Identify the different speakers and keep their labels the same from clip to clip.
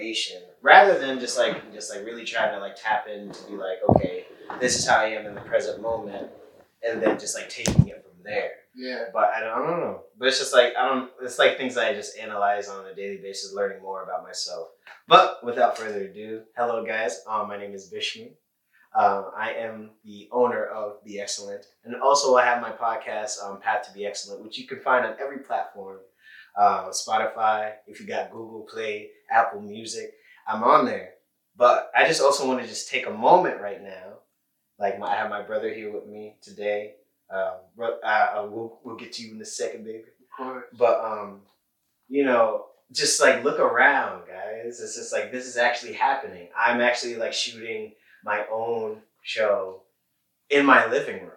Speaker 1: information rather than just like just like really trying to like tap in to be like, okay, this is how I am in the present moment, and then just like taking it from there.
Speaker 2: Yeah.
Speaker 1: But I don't, I don't know. But it's just like I don't. It's like things that I just analyze on a daily basis, learning more about myself. But without further ado, hello guys. Um, my name is Bishmi. Um, I am the owner of Be Excellent, and also I have my podcast, um, Path to Be Excellent, which you can find on every platform. Uh, Spotify, if you got Google Play, Apple Music, I'm on there. But I just also want to just take a moment right now. Like my, I have my brother here with me today. Um, uh, we'll we'll get to you in a second, baby.
Speaker 2: Of course.
Speaker 1: But um, you know, just like look around, guys. It's just like this is actually happening. I'm actually like shooting my own show in my living room.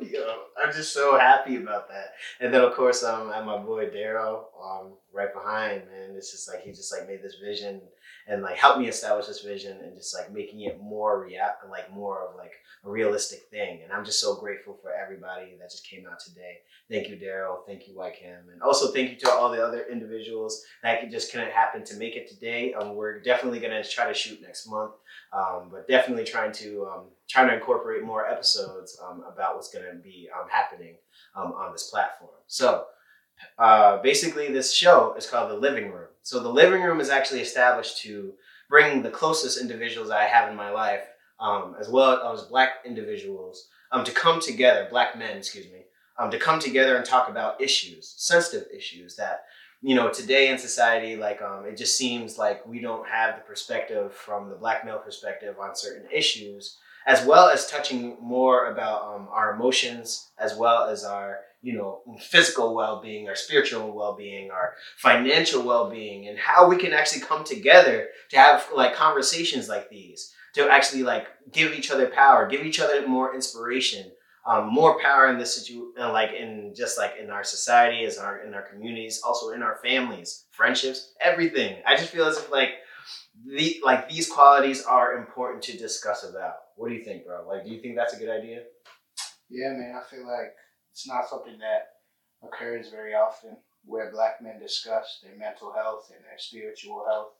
Speaker 1: Yo, I'm just so happy about that. And then of course, um, have my boy Daryl, um, right behind, man. It's just like he just like made this vision and like helped me establish this vision and just like making it more react like more of like a realistic thing. And I'm just so grateful for everybody that just came out today. Thank you, Daryl. Thank you, YCAM. And also thank you to all the other individuals that just couldn't happen to make it today. Um, we're definitely gonna try to shoot next month, um, but definitely trying to um, trying to incorporate more episodes um, about what's gonna be um, happening um, on this platform. So uh, basically, this show is called The Living Room. So the living room is actually established to bring the closest individuals I have in my life, um, as well as black individuals, to come together, black men, excuse me, to come together and talk about issues, sensitive issues that, you know, today in society, like, um, it just seems like we don't have the perspective from the black male perspective on certain issues, as well as touching more about um, our emotions, as well as our, you know, physical well-being, our spiritual well-being, our financial well-being, and how we can actually come together to have like conversations like these, to actually like give each other power, give each other more inspiration, um, more power in this situation, like in just like in our society, as our in our communities, also in our families, friendships, everything. I just feel as if like the like these qualities are important to discuss about. What do you think, bro? Like, do you think that's a good idea?
Speaker 2: Yeah, man. I feel like it's not something that occurs very often where black men discuss their mental health and their spiritual health.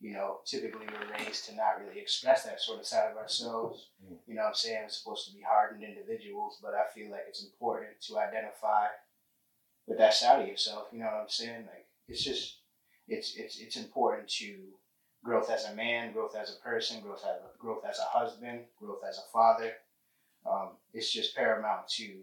Speaker 2: You know, typically we're raised to not really express that sort of side of ourselves.
Speaker 1: Mm.
Speaker 2: You know what I'm saying? We're supposed to be hardened individuals, but I feel like it's important to identify with that side of yourself. You know what I'm saying? Like it's just it's it's it's important to growth as a man, growth as a person, growth as a, growth as a husband, growth as a father. Um, it's just paramount to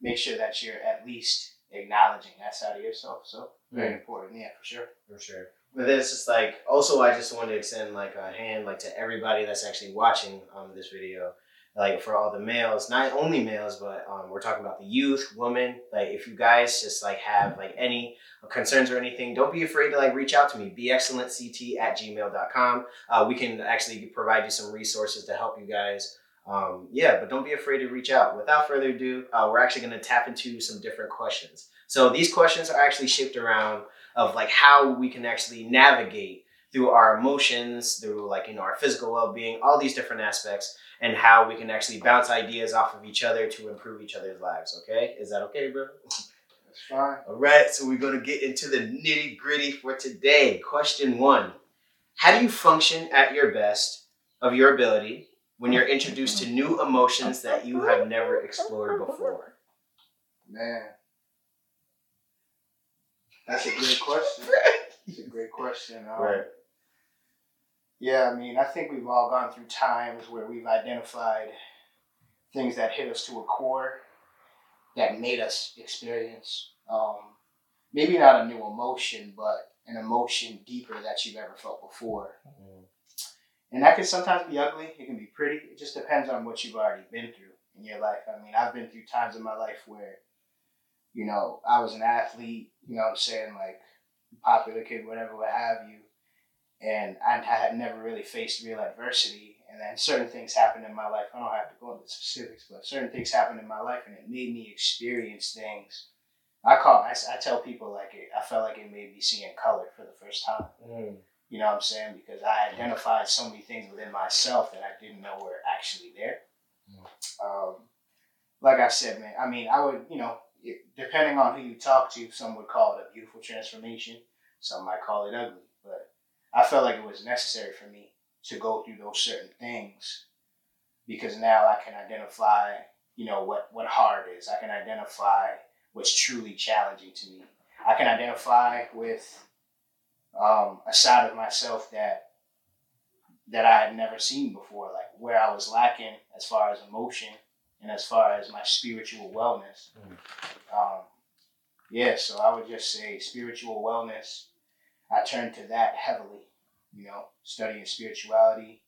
Speaker 2: make sure that you're at least acknowledging that side of yourself. So very important, yeah, for sure.
Speaker 1: For sure. But then it's just like also I just wanted to extend like a hand like to everybody that's actually watching um this video. Like for all the males, not only males, but um, we're talking about the youth, women. Like if you guys just like have like any concerns or anything, don't be afraid to like reach out to me. Be excellentct at gmail.com. Uh, we can actually provide you some resources to help you guys. Um, yeah, but don't be afraid to reach out. Without further ado, uh, we're actually going to tap into some different questions. So these questions are actually shaped around of like how we can actually navigate through our emotions, through like you know our physical well-being, all these different aspects, and how we can actually bounce ideas off of each other to improve each other's lives. Okay, is that okay, bro?
Speaker 2: That's fine.
Speaker 1: All right, so we're gonna get into the nitty gritty for today. Question one: How do you function at your best of your ability when you're introduced to new emotions that you have never explored before?
Speaker 2: Man. That's a great question. It's a great question. Um,
Speaker 1: Right.
Speaker 2: Yeah, I mean, I think we've all gone through times where we've identified things that hit us to a core that made us experience um, maybe not a new emotion, but an emotion deeper that you've ever felt before. And that can sometimes be ugly, it can be pretty. It just depends on what you've already been through in your life. I mean, I've been through times in my life where, you know, I was an athlete, you know what I'm saying, like popular kid, whatever, what have you. And I had never really faced real adversity. And then certain things happened in my life. I don't have to go into specifics, but certain things happened in my life and it made me experience things. I call, I, I tell people like it, I felt like it made me see in color for the first time.
Speaker 1: Mm.
Speaker 2: You know what I'm saying? Because I identified so many things within myself that I didn't know were actually there. Um, like I said, man, I mean, I would, you know, depending on who you talk to, some would call it a beautiful transformation. Some might call it ugly. But I felt like it was necessary for me to go through those certain things because now I can identify, you know, what what hard is. I can identify what's truly challenging to me. I can identify with um, a side of myself that that I had never seen before, like where I was lacking as far as emotion and as far as my spiritual wellness. Mm. Um, yeah, so I would just say spiritual wellness. I turned to that heavily, you know, studying spirituality,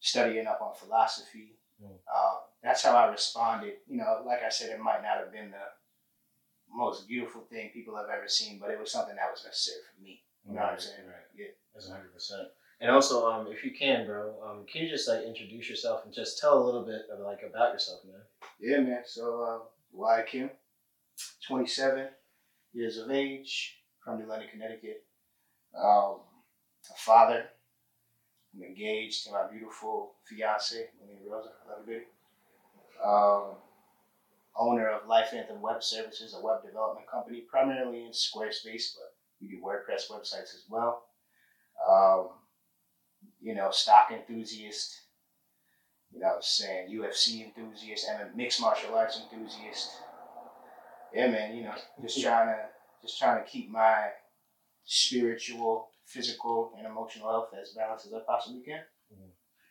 Speaker 2: studying up on philosophy. Um, that's how I responded. You know, like I said, it might not have been the most beautiful thing people have ever seen, but it was something that was necessary for me. You know what I'm saying?
Speaker 1: Right. Yeah. That's 100%. And also, um, if you can, bro, um, can you just like introduce yourself and just tell a little bit of like about yourself, man?
Speaker 2: Yeah, man. So, uh, Wyatt Kim, 27 years of age, from New London, Connecticut. Um, a father. I'm engaged to my beautiful fiance, Lily Rosa. I love you, um, owner of Life Anthem Web Services, a web development company, primarily in Squarespace, but we do WordPress websites as well. Um, you know, stock enthusiast, you know, saying UFC enthusiast and a mixed martial arts enthusiast. Yeah, man, you know, just trying to just trying to keep my spiritual, physical, and emotional health as balanced as I possibly can. Mm-hmm.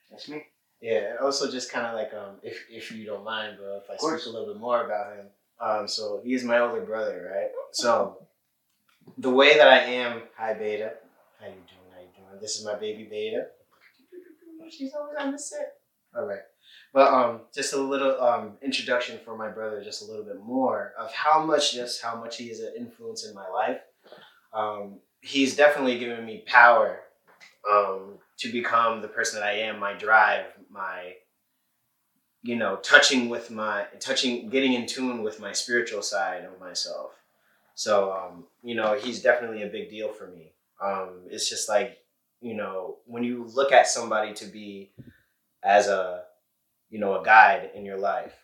Speaker 2: That's me.
Speaker 1: Yeah, also just kind of like um, if if you don't mind, bro, if I speak a little bit more about him. Um, so he's my older brother, right? So the way that I am, hi Beta, how you doing? How you doing? This is my baby Beta. She's always on the set. All right. But um, just a little um, introduction for my brother, just a little bit more of how much, just how much he is an influence in my life. Um, he's definitely given me power um, to become the person that I am. My drive, my, you know, touching with my touching, getting in tune with my spiritual side of myself. So, um, you know, he's definitely a big deal for me. Um, it's just like you know, when you look at somebody to be as a, you know, a guide in your life,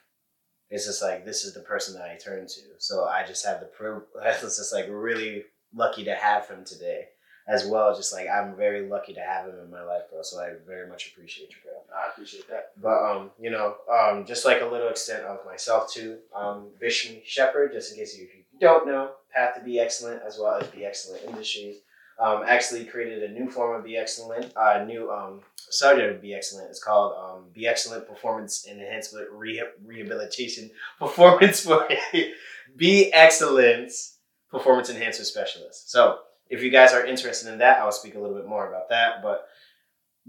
Speaker 1: it's just like this is the person that I turn to. So I just have the privilege. It's just like really lucky to have him today, as well. Just like I'm very lucky to have him in my life, bro. So I very much appreciate you, bro.
Speaker 2: I appreciate that.
Speaker 1: But um, you know, um, just like a little extent of myself too. Um, Vishmi Shepherd, just in case you, you don't know, Path to Be Excellent, as well as Be Excellent Industries um, actually created a new form of Be Excellent, a uh, new um, subject of Be Excellent. It's called um, Be Excellent Performance and Enhancement Rehabilitation Performance for Be Excellence Performance Enhancement Specialist. So if you guys are interested in that, I'll speak a little bit more about that. But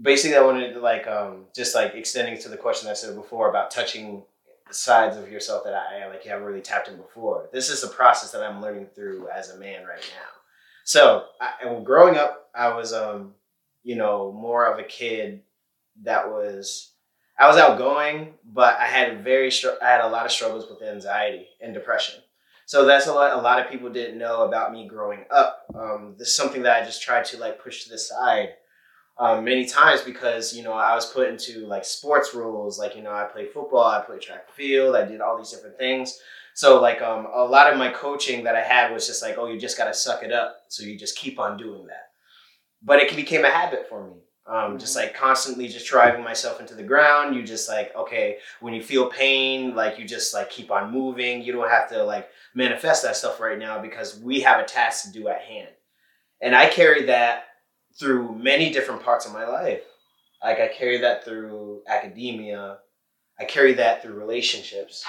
Speaker 1: basically, I wanted to like um, just like extending to the question I said before about touching the sides of yourself that I like you haven't really tapped in before. This is a process that I'm learning through as a man right now. So, I, growing up, I was, um, you know, more of a kid that was, I was outgoing, but I had very, str- I had a lot of struggles with anxiety and depression. So that's a lot. A lot of people didn't know about me growing up. Um, this is something that I just tried to like push to the side um, many times because you know I was put into like sports rules. Like you know I played football, I played track and field, I did all these different things. So like um, a lot of my coaching that I had was just like, oh, you just got to suck it up. So you just keep on doing that. But it became a habit for me. Um, mm-hmm. Just like constantly just driving myself into the ground. You just like, okay, when you feel pain, like you just like keep on moving. You don't have to like manifest that stuff right now because we have a task to do at hand. And I carry that through many different parts of my life. Like I carry that through academia. I carry that through relationships.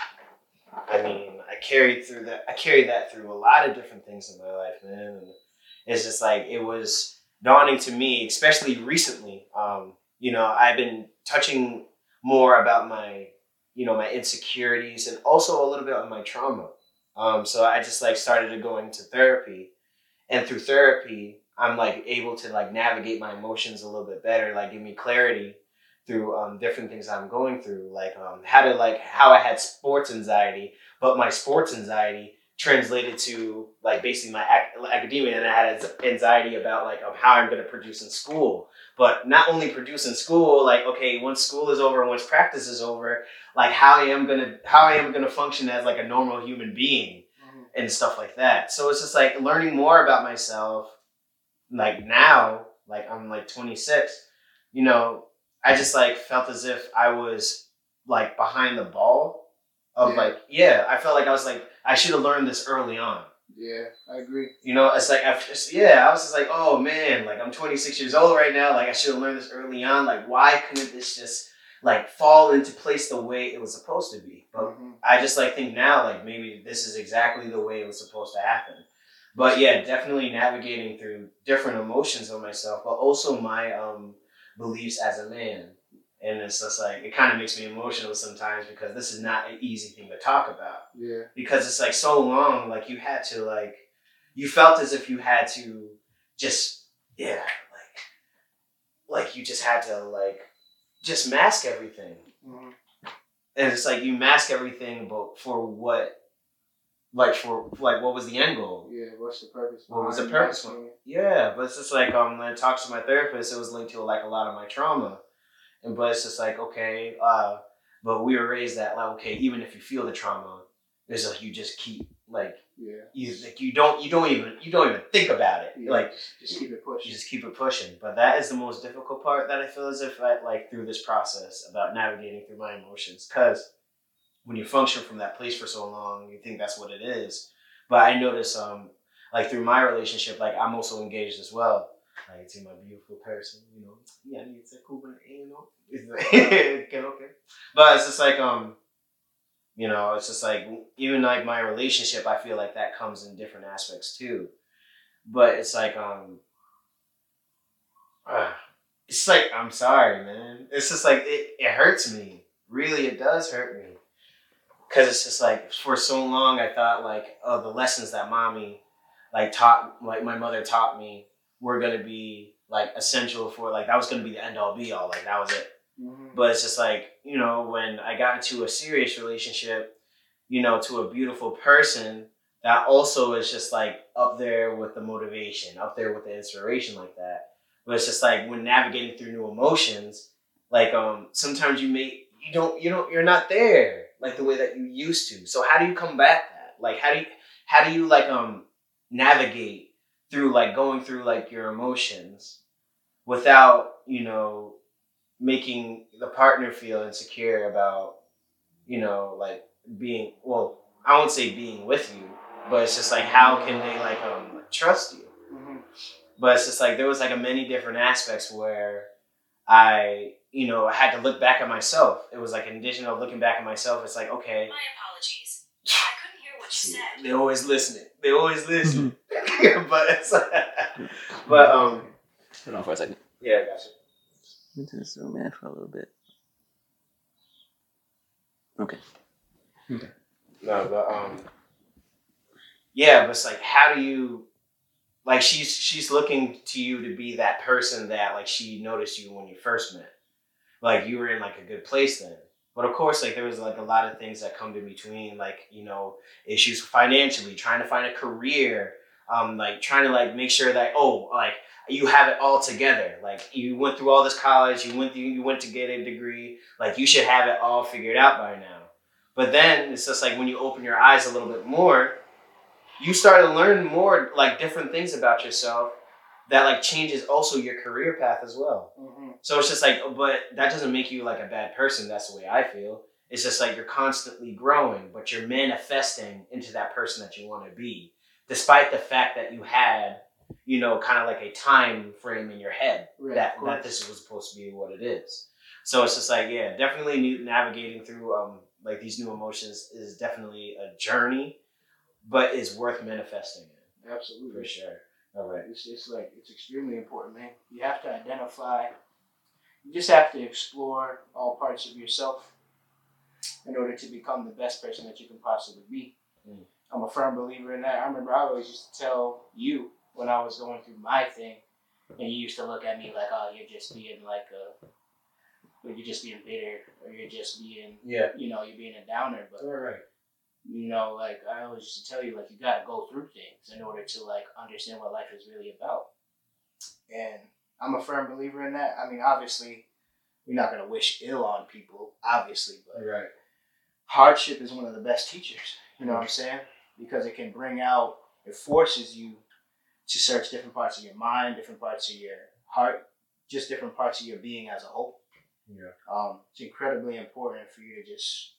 Speaker 1: I mean, I carried through that. I carried that through a lot of different things in my life, man. And it's just like it was dawning to me, especially recently. Um, you know, I've been touching more about my, you know, my insecurities and also a little bit on my trauma. Um, so I just like started to go into therapy, and through therapy, I'm like able to like navigate my emotions a little bit better, like give me clarity through um, different things I'm going through, like um, how to like how I had sports anxiety, but my sports anxiety translated to like basically my ac- academia, and I had anxiety about like um, how I'm going to produce in school. But not only produce in school, like okay, once school is over, once practice is over, like how I am gonna how I am gonna function as like a normal human being. and stuff like that. So it's just like learning more about myself. Like now, like I'm like 26, you know, I just like felt as if I was like behind the ball of
Speaker 2: Yeah.
Speaker 1: like, yeah, I felt like I was like, I should have learned this early on.
Speaker 2: Yeah, I agree.
Speaker 1: You know, it's like, just, yeah, I was just like, oh man, like I'm 26 years old right now. Like I should have learned this early on. Like, why couldn't this just like fall into place the way it was supposed to be? But
Speaker 2: Mhm.
Speaker 1: I just like think now, like maybe this is exactly the way it was supposed to happen. But yeah, definitely navigating through different emotions of myself, but also my um beliefs as a man. And it's just like it kind of makes me emotional sometimes because this is not an easy thing to talk about
Speaker 2: Yeah.
Speaker 1: because it's like so long like you had to like you felt as if you had to just yeah like like you just had to like just mask everything
Speaker 2: Mhm.
Speaker 1: and it's like you mask everything but for what like for like what was the end goal
Speaker 2: Yeah. What's the purpose?
Speaker 1: What was the purpose? yeah but it's just like um when i talked to my therapist it was linked to like a lot of my trauma and but it's just like okay uh but we were raised that like okay even if you feel the trauma there's like you just keep like
Speaker 2: Yeah.
Speaker 1: you like you don't you don't even you don't even think about it
Speaker 2: yeah.
Speaker 1: like
Speaker 2: just, just keep it pushing.
Speaker 1: just keep it pushing but that is the most difficult part that i feel as if i like through this process about navigating through my emotions because when you function from that place for so long you think that's what it is but i notice um like through my relationship like i'm also engaged as well like to my beautiful person you know. Yeah it's a cool you know it's okay okay. But it's just like um you know it's just like even like my relationship i feel like that comes in different aspects too. But it's like um ah, it's like i'm sorry man. It's just like it, it hurts me. Really it does hurt me. Because it's just like for so long i thought like oh the lessons that mommy like taught like my mother taught me were gonna be like essential for like that was gonna be the end all be all like that was it.
Speaker 2: Mhm.
Speaker 1: but it's just like you know when i got into a serious relationship you know to a beautiful person that also is just like up there with the motivation up there with the inspiration like that. But it's just like when navigating through new emotions like um sometimes you may you don't you don't you're not there like the way that you used to. So how do you combat that? Like how do you how do you like um navigate through like going through like your emotions without you know making the partner feel insecure about you know like being well i won't say being with you but it's just like how can they like um trust you
Speaker 2: Mhm.
Speaker 1: but it's just like there was like a many different aspects where i you know i had to look back at myself it was like an additional looking back at myself it's like okay
Speaker 3: My apologies.
Speaker 1: they always listening they always listen but it's but um
Speaker 4: Hold on for a second.
Speaker 1: yeah I got gotcha
Speaker 4: Into this room man for a little bit. Okay. Okay.
Speaker 1: No, but um, yeah, but it's like, how do you, like, she's she's looking to you to be that person that like she noticed you when you first met, like you were in like a good place then. But of course, like there was like a lot of things that come in between, like you know, issues financially, trying to find a career, um, like trying to like make sure that oh, like you have it all together. Like you went through all this college, you went through, you went to get a degree, like you should have it all figured out by now. But then it's just like when you open your eyes a little bit more, you start to learn more like different things about yourself that like changes also your career path as well.
Speaker 2: Mhm.
Speaker 1: So it's just like, but that doesn't make you like a bad person. That's the way I feel. It's just like you're constantly growing, but you're manifesting into that person that you want to be, despite the fact that you had, you know, kind of like a time frame in your head
Speaker 2: Right,
Speaker 1: that that this was supposed to be what it is. So it's just like, yeah, definitely new, navigating through um like these new emotions is definitely a journey, but is worth manifesting in
Speaker 2: Absolutely.
Speaker 1: for sure. All right.
Speaker 2: It's, it's like it's extremely important, man. You have to identify. You just have to explore all parts of yourself in order to become the best person that you can possibly be.
Speaker 1: Mm.
Speaker 2: I'm a firm believer in that. I remember I always used to tell you when I was going through my thing, and you used to look at me like, "Oh, you're just being like a, or you're just being bitter, or you're just being,
Speaker 1: Yeah.
Speaker 2: you know, you're being a downer." But
Speaker 1: right.
Speaker 2: You know, like I always used to tell you, like you got to go through things in order to like understand what life is really about. And I'm a firm believer in that. I mean, obviously, we're not gonna wish ill on people, obviously, but
Speaker 1: All right.
Speaker 2: hardship is one of the best teachers. You know what I'm saying? because it can bring out, it forces you to search different parts of your mind, different parts of your heart, just different parts of your being as a whole.
Speaker 1: Yeah.
Speaker 2: Um, it's incredibly important for you to just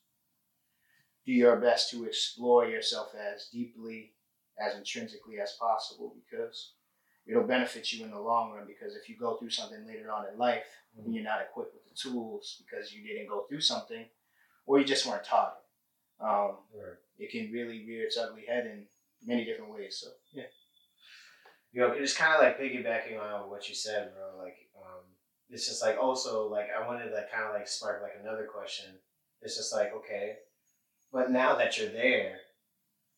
Speaker 2: do your best to explore yourself as deeply, as intrinsically as possible because it'll benefit you in the long run. Because if you go through something later on in life and you're not equipped with the tools because you didn't go through something or you just weren't taught it, um,
Speaker 1: Right.
Speaker 2: it can really rear its ugly head in many different ways. So, yeah.
Speaker 1: You know, it's kind of like piggybacking on what you said, bro. Like, um, it's just like also like I wanted to kind of like spark like another question. It's just like okay, but now that you're there,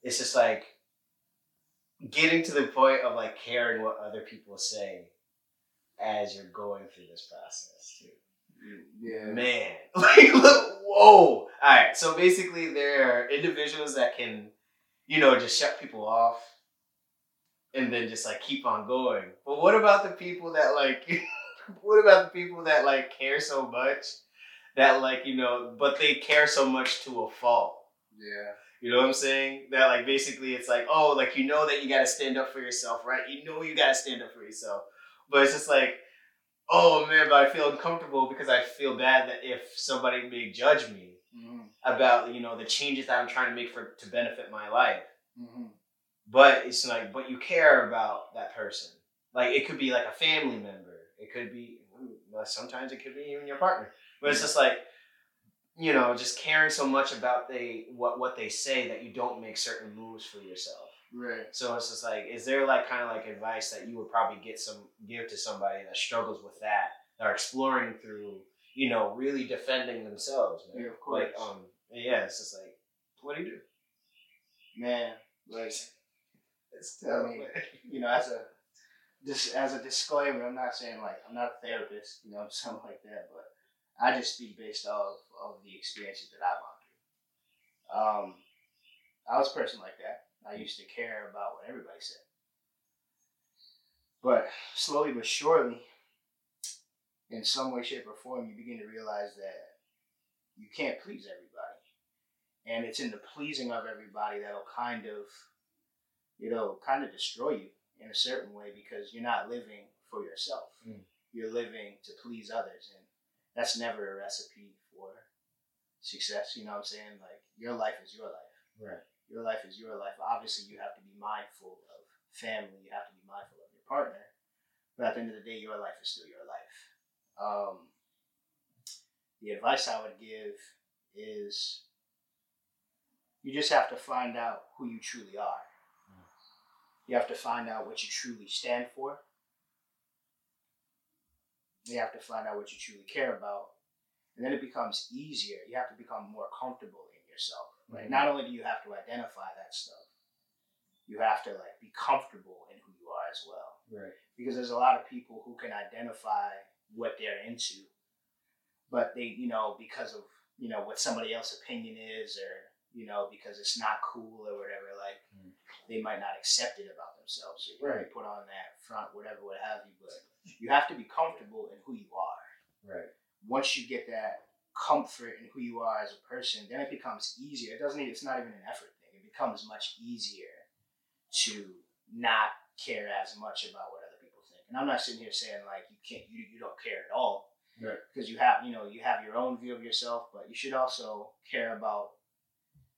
Speaker 1: it's just like getting to the point of like caring what other people say as you're going through this process too.
Speaker 2: Yeah.
Speaker 1: Man, like, look, whoa! All right, so basically, there are individuals that can, you know, just shut people off, and then just like keep on going. But what about the people that like? what about the people that like care so much that like you know, but they care so much to a fault?
Speaker 2: Yeah.
Speaker 1: You know what I'm saying? That like basically it's like, oh, like you know that you gotta stand up for yourself, right? You know you gotta stand up for yourself. But it's just like, oh man, but I feel uncomfortable because I feel bad that if somebody may judge me
Speaker 2: Mm-hmm.
Speaker 1: about, you know, the changes that I'm trying to make for to benefit my life.
Speaker 2: Mm-hmm.
Speaker 1: But it's like, but you care about that person. Like it could be like a family member. It could be sometimes it could be even your partner. But it's just like, you know, just caring so much about they what what they say that you don't make certain moves for yourself.
Speaker 2: Right.
Speaker 1: So it's just like, is there like kind of like advice that you would probably get some give to somebody that struggles with that, that are exploring through, you know, really defending themselves, man?
Speaker 2: Yeah, of course.
Speaker 1: Like, um, yeah, it's just like, what do you do?
Speaker 2: Man, like
Speaker 1: It's
Speaker 2: I mean, you know, as a this as a disclaimer, I'm not saying like I'm not a therapist, you know, something like that, but I just speak based off of the experiences that I've gone through. Um, I was a person like that. I used to care about what everybody said, but slowly but surely, in some way, shape, or form, you begin to realize that you can't please everybody, and it's in the pleasing of everybody that'll kind of you know, kind of destroy you in a certain way because you're not living for yourself.
Speaker 1: Mm.
Speaker 2: You're living to please others, and that's never a recipe success. You know what I'm saying? Like your life is your life.
Speaker 1: right.
Speaker 2: Your life is your life. Obviously, you have to be mindful of family. You have to be mindful of your partner. But at the end of the day, your life is still your life. Um, the advice I would give is you just have to find out who you truly are. You have to find out what you truly stand for. You have to find out what you truly care about. And then it becomes easier. You have to become more comfortable in yourself. Right?
Speaker 1: Mhm.
Speaker 2: Not only do you have to identify that stuff, you have to like be comfortable in who you are as well
Speaker 1: Right.
Speaker 2: because there's a lot of people who can identify what they're into, but they, you know, because of you know what somebody else's opinion is, or you know, because it's not cool or whatever, like
Speaker 1: Mm.
Speaker 2: they might not accept it about themselves. So you
Speaker 1: right.
Speaker 2: put on that front, whatever, what have you. But you have to be comfortable in who you are.
Speaker 1: Right.
Speaker 2: Once you get that comfort in who you are as a person, then it becomes easier. It doesn't. Even, it's not even an effort thing. It becomes much easier to not care as much about what other people think. And I'm not sitting here saying like you can't, you, you don't care at all,
Speaker 1: Right.
Speaker 2: Because you have, you know, you have your own view of yourself, but you should also care about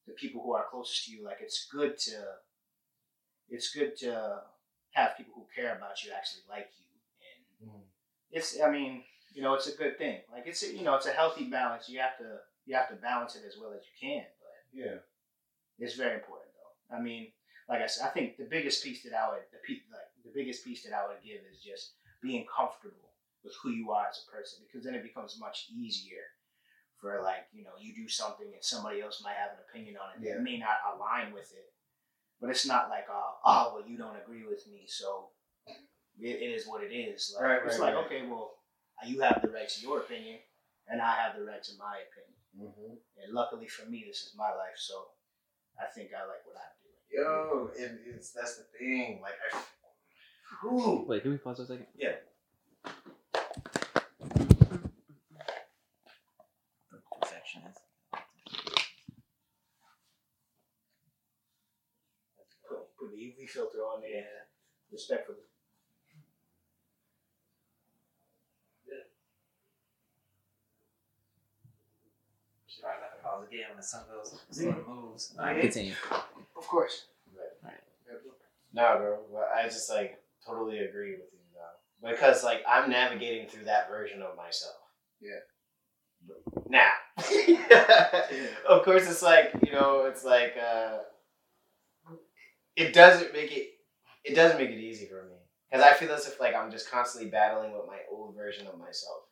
Speaker 2: the people who are closest to you. Like it's good to, it's good to have people who care about you actually like you, and
Speaker 1: Mm.
Speaker 2: it's, I mean, you know, it's a good thing. Like it's, a, you know, it's a healthy balance. You have to, you have to balance it as well as you can, but
Speaker 1: Yeah.
Speaker 2: it's very important though. I mean, like I said, I think the biggest piece that I would the pe- like the biggest piece that I would give is just being comfortable with who you are as a person because then it becomes much easier for like you know you do something and somebody else might have an opinion on it
Speaker 1: Yeah.
Speaker 2: that may not align with it, but it's not like uh, oh well you don't agree with me so it, it is what it is. Like,
Speaker 1: Right,
Speaker 2: it's
Speaker 1: right,
Speaker 2: like
Speaker 1: right.
Speaker 2: okay well you have the right to your opinion and I have the right to my opinion.
Speaker 1: Mm-hmm.
Speaker 2: And luckily for me, this is my life, so I think I like what I do.
Speaker 1: Yo, it, it's that's the thing. Like I. Whew.
Speaker 4: Wait, can we pause for a second?
Speaker 1: Yeah.
Speaker 4: Perfectionist.
Speaker 2: Put, put the UV filter on there. Respectfully.
Speaker 5: Should I let it pause again when the sun goes, the sun moves?
Speaker 4: All right, continue.
Speaker 2: Of course.
Speaker 1: No, bro. But I just like totally agree with you though, because like I'm navigating through that version of myself.
Speaker 2: Yeah.
Speaker 1: Now, of course, it's like you know, it's like uh, it doesn't make it. It doesn't make it easy for me because I feel as if like I'm just constantly battling with my old version of myself.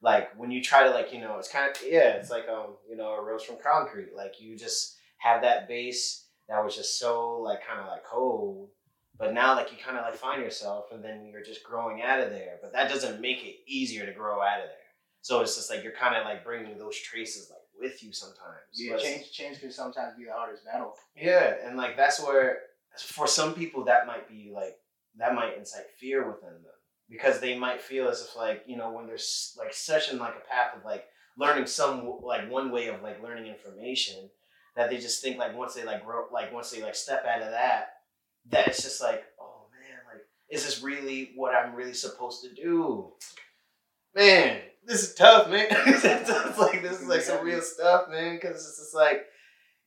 Speaker 1: Like when you try to like you know, it's kind of yeah, it's like um you know a rose from concrete. Like you just have that base that was just so like kind of like cold. But now like you kind of like find yourself and then you're just growing out of there. But that doesn't make it easier to grow out of there. So it's just like you're kind of like bringing those traces like with you sometimes.
Speaker 2: Yeah, change change can sometimes be the hardest battle.
Speaker 1: yeah, and like that's where for some people that might be like that might incite fear within them because they might feel as if like you know when there's like such in like a path of like learning some like one way of like learning information that they just think like once they like grow like once they like step out of that that it's just like oh man like is this really what I'm really supposed to do? Man this is tough man. It's like this is like some real stuff man because it's just like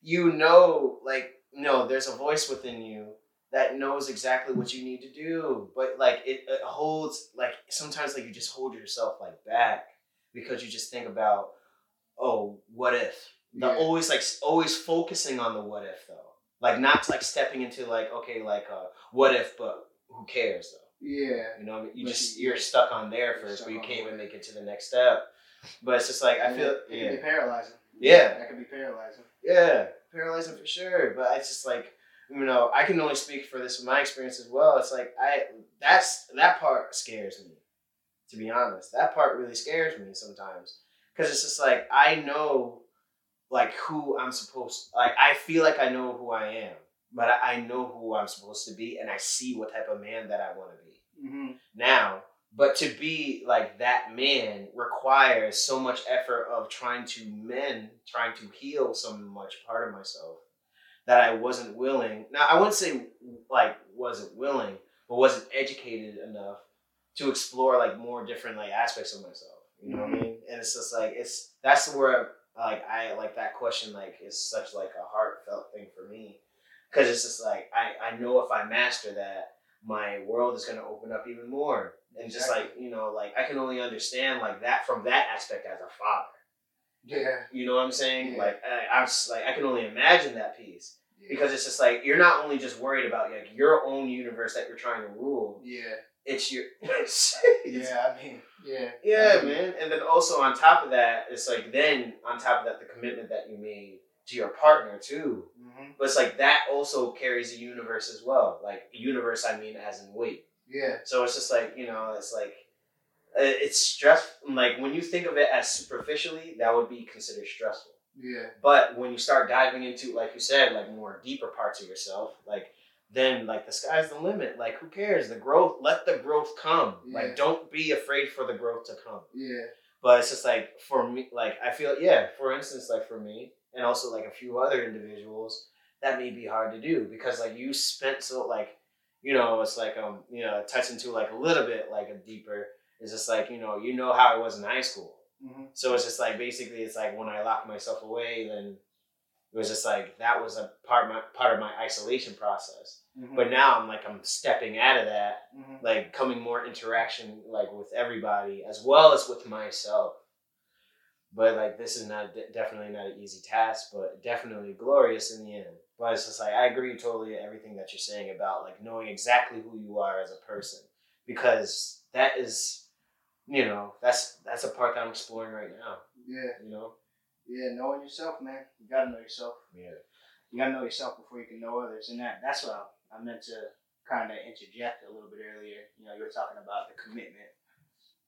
Speaker 1: you know like no there's a voice within you that knows exactly what you need to do but like it, it holds like sometimes like you just hold yourself like back because you just think about oh what if the
Speaker 2: Yeah.
Speaker 1: always like always focusing on the what if though like not like stepping into like okay like uh what if but who cares though
Speaker 2: Yeah.
Speaker 1: you know, you
Speaker 2: But
Speaker 1: just
Speaker 2: you-
Speaker 1: you're stuck on there first, but you can't even make it to the next step. But it's just like I feel,
Speaker 2: it, it can
Speaker 1: yeah,
Speaker 2: be paralyzing.
Speaker 1: Yeah.
Speaker 2: That can be paralyzing.
Speaker 1: yeah, paralyzing for sure. But it's just like you know, I can only speak for this my experience as well. It's like I that's that part scares me. To be honest, that part really scares me sometimes because it's just like I know like who I'm supposed like I feel like I know who I am, but I, I know who I'm supposed to be, and I see what type of man that I want to be
Speaker 2: Mm-hmm.
Speaker 1: now. But to be like that man requires so much effort of trying to mend, trying to heal so much part of myself that I wasn't willing. Now I wouldn't say like wasn't willing, but wasn't educated enough to explore like more different like aspects of myself. You know what I mm-hmm. mean? And it's just like it's that's where like I like that question like is such like a heartfelt thing for me because it's just like I I know if I master that my world is gonna open up even more and just like you know like I can only understand like that from that aspect as a father.
Speaker 2: Yeah.
Speaker 1: You know what I'm saying?
Speaker 2: Yeah.
Speaker 1: Like I, I was like I can only imagine that piece
Speaker 2: Yeah.
Speaker 1: because it's just like you're not only just worried about like your own universe that you're trying to rule.
Speaker 2: Yeah.
Speaker 1: It's your
Speaker 2: Yeah. I mean. Yeah.
Speaker 1: yeah,
Speaker 2: I mean,
Speaker 1: man. And then also on top of that, it's like then on top of that, the commitment that you made to your partner too.
Speaker 2: mhm.
Speaker 1: But it's like that also carries a universe as well. Like universe, I mean, as in weight.
Speaker 2: Yeah.
Speaker 1: So it's just like you know, it's like it's stress. Like when you think of it as superficially, that would be considered stressful.
Speaker 2: Yeah.
Speaker 1: But when you start diving into, like you said, like more deeper parts of yourself, like then like the sky's the limit. Like who cares? The growth, let the growth come.
Speaker 2: Yeah.
Speaker 1: Like don't be afraid for the growth to come.
Speaker 2: Yeah.
Speaker 1: But it's just like for me, like I feel, yeah. For instance, like for me, and also like a few other individuals, that may be hard to do because like you spent so like, you know, it's like um, you know, touch into like a little bit like a deeper. It's just like you know, you know how I was in high school.
Speaker 2: Mm-hmm.
Speaker 1: So it's just like basically, it's like when I locked myself away, then it was just like that was a part my part of my isolation process.
Speaker 2: Mm-hmm.
Speaker 1: But now I'm like I'm stepping out of that
Speaker 2: Mhm.
Speaker 1: like coming more interaction like with everybody as well as with myself but like this is not definitely not an easy task but definitely glorious in the end but it's just like i agree totally to everything that you're saying about like knowing exactly who you are as a person because that is you know that's that's a part that i'm exploring right now
Speaker 2: yeah.
Speaker 1: you know
Speaker 2: Yeah. Knowing yourself, man. You gotta know yourself.
Speaker 1: yeah
Speaker 2: You gotta know yourself before you can know others, and that that's what I, I meant to kind of interject a little bit earlier. You know, you were talking about the commitment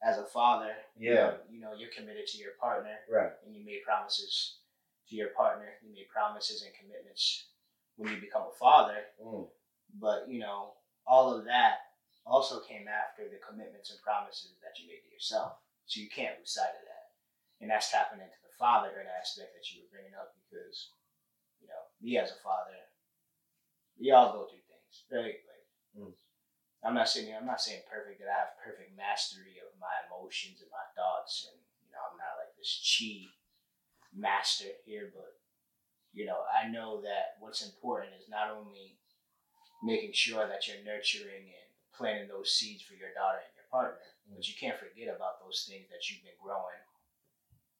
Speaker 2: as a father. you
Speaker 1: Yeah.
Speaker 2: know, You know, you're committed to your partner,
Speaker 1: right
Speaker 2: and you made promises to your partner. You made promises and commitments when you become a father.
Speaker 1: mm.
Speaker 2: But you know, all of that also came after the commitments and promises that you made to yourself. So you can't lose sight of that. And that's tapping into the fatherhood aspect that you were bringing up because, you know, me as a father, we all go through things. Right? Like,
Speaker 1: Mm.
Speaker 2: I'm not saying I'm not saying perfect that I have perfect mastery of my emotions and my thoughts, and you know, I'm not like this chi master here, but you know, I know that what's important is not only making sure that you're nurturing and planting those seeds for your daughter and your partner, mm. but you can't forget about those things that you've been growing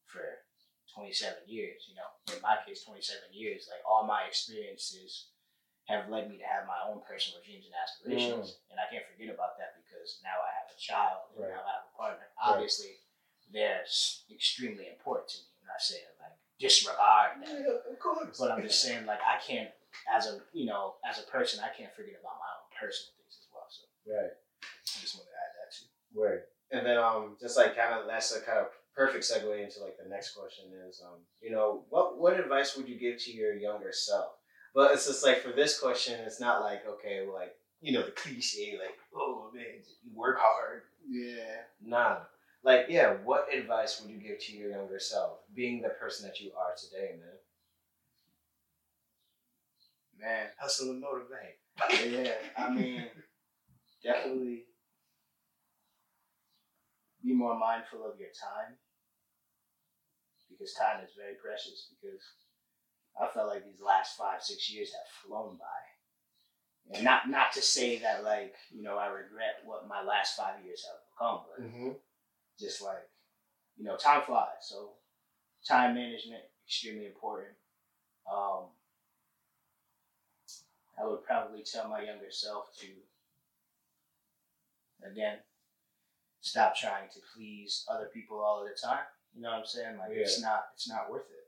Speaker 2: for 27 years. You know, in my case, 27 years. Like all my experiences have led me to have my own personal dreams and aspirations, mm. and I can't forget about that because now I have a child and
Speaker 1: Right.
Speaker 2: now I have a partner. Obviously, they're extremely important to me. I'm not saying like disregard them.
Speaker 1: of course.
Speaker 2: But I'm just saying, like, I can't, as a, you know, as a person, I can't forget about my own personal things as well. So
Speaker 1: right.
Speaker 2: I just want to add that too.
Speaker 1: Word. And then um just like kind of that's a kind of perfect segue into like the next question is um you know what what advice would you give to your younger self? But it's just like for this question, it's not like okay like you know the cliche like oh man you work hard.
Speaker 2: Yeah.
Speaker 1: Nah. Like yeah, what advice would you give to your younger self, being the person that you are today, man?
Speaker 2: Man.
Speaker 1: Hustle and motivate.
Speaker 2: Yeah. I mean, definitely be more mindful of your time because time is very precious. Because I felt like these last five, six years have flown by. And not not to say that like you know I regret what my last five years have become, but
Speaker 1: Mm-hmm.
Speaker 2: just like you know time flies so time management extremely important um i would probably tell my younger self to again stop trying to please other people all of the time. You know what i'm saying? Like it's not it's not worth it.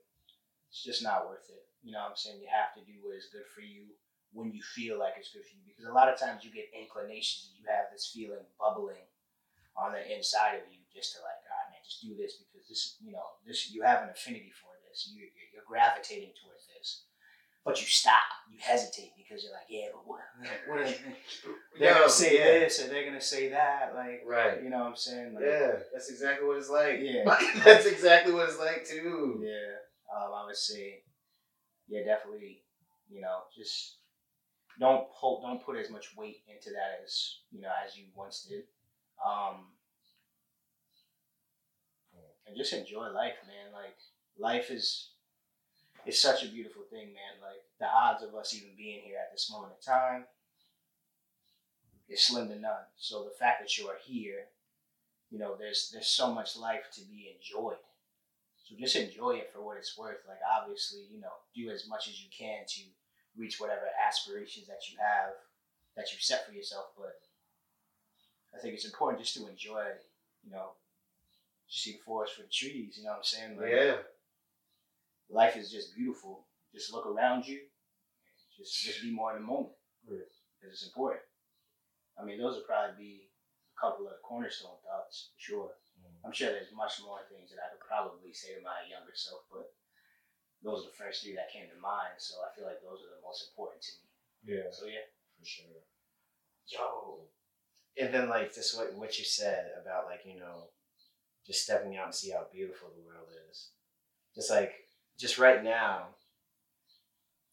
Speaker 2: It's just not worth it. You know what i'm saying? You have to do what is good for you when you feel like it's good for you. Because a lot of times you get inclinations and you have this feeling bubbling on the inside of you just to like, God, man, just do this because this, you know, this you have an affinity for this. You you're gravitating towards but you stop, you hesitate because you're like, yeah, but what? what are they, they're gonna say
Speaker 1: yeah.
Speaker 2: this or they're gonna say that, like,
Speaker 1: Right.
Speaker 2: you know what I'm saying? Like,
Speaker 1: Yeah, that's exactly what it's like.
Speaker 2: Yeah.
Speaker 1: that's exactly what it's like too.
Speaker 2: Yeah, um, I would say, yeah, definitely. You know, just don't put don't put as much weight into that as you know as you once did. Um, and just enjoy life, man. Like life is is such a beautiful thing, man. Like the odds of us even being here at this moment in time is slim to none. So the fact that you are here, you know, there's there's so much life to be enjoyed. So just enjoy it for what it's worth. Like obviously, you know, do as much as you can to reach whatever aspirations that you have that you set for yourself. But I think it's important just to enjoy, you know, see the forest for the trees. You know what I'm saying? Like,
Speaker 1: Yeah.
Speaker 2: Life is just beautiful. Just look around you. Just just be more in the moment.
Speaker 1: Right.
Speaker 2: Because it's important. I mean, those would probably be a couple of cornerstone thoughts for sure. Mm. I'm sure there's much more things that I could probably say to my younger self, but those are the first three that came to mind. So I feel like those are the most important to me.
Speaker 1: Yeah.
Speaker 2: So yeah.
Speaker 1: For sure. Yo. And then like just what what you said about like, you know, just stepping out and see how beautiful the world is. Just like just right now,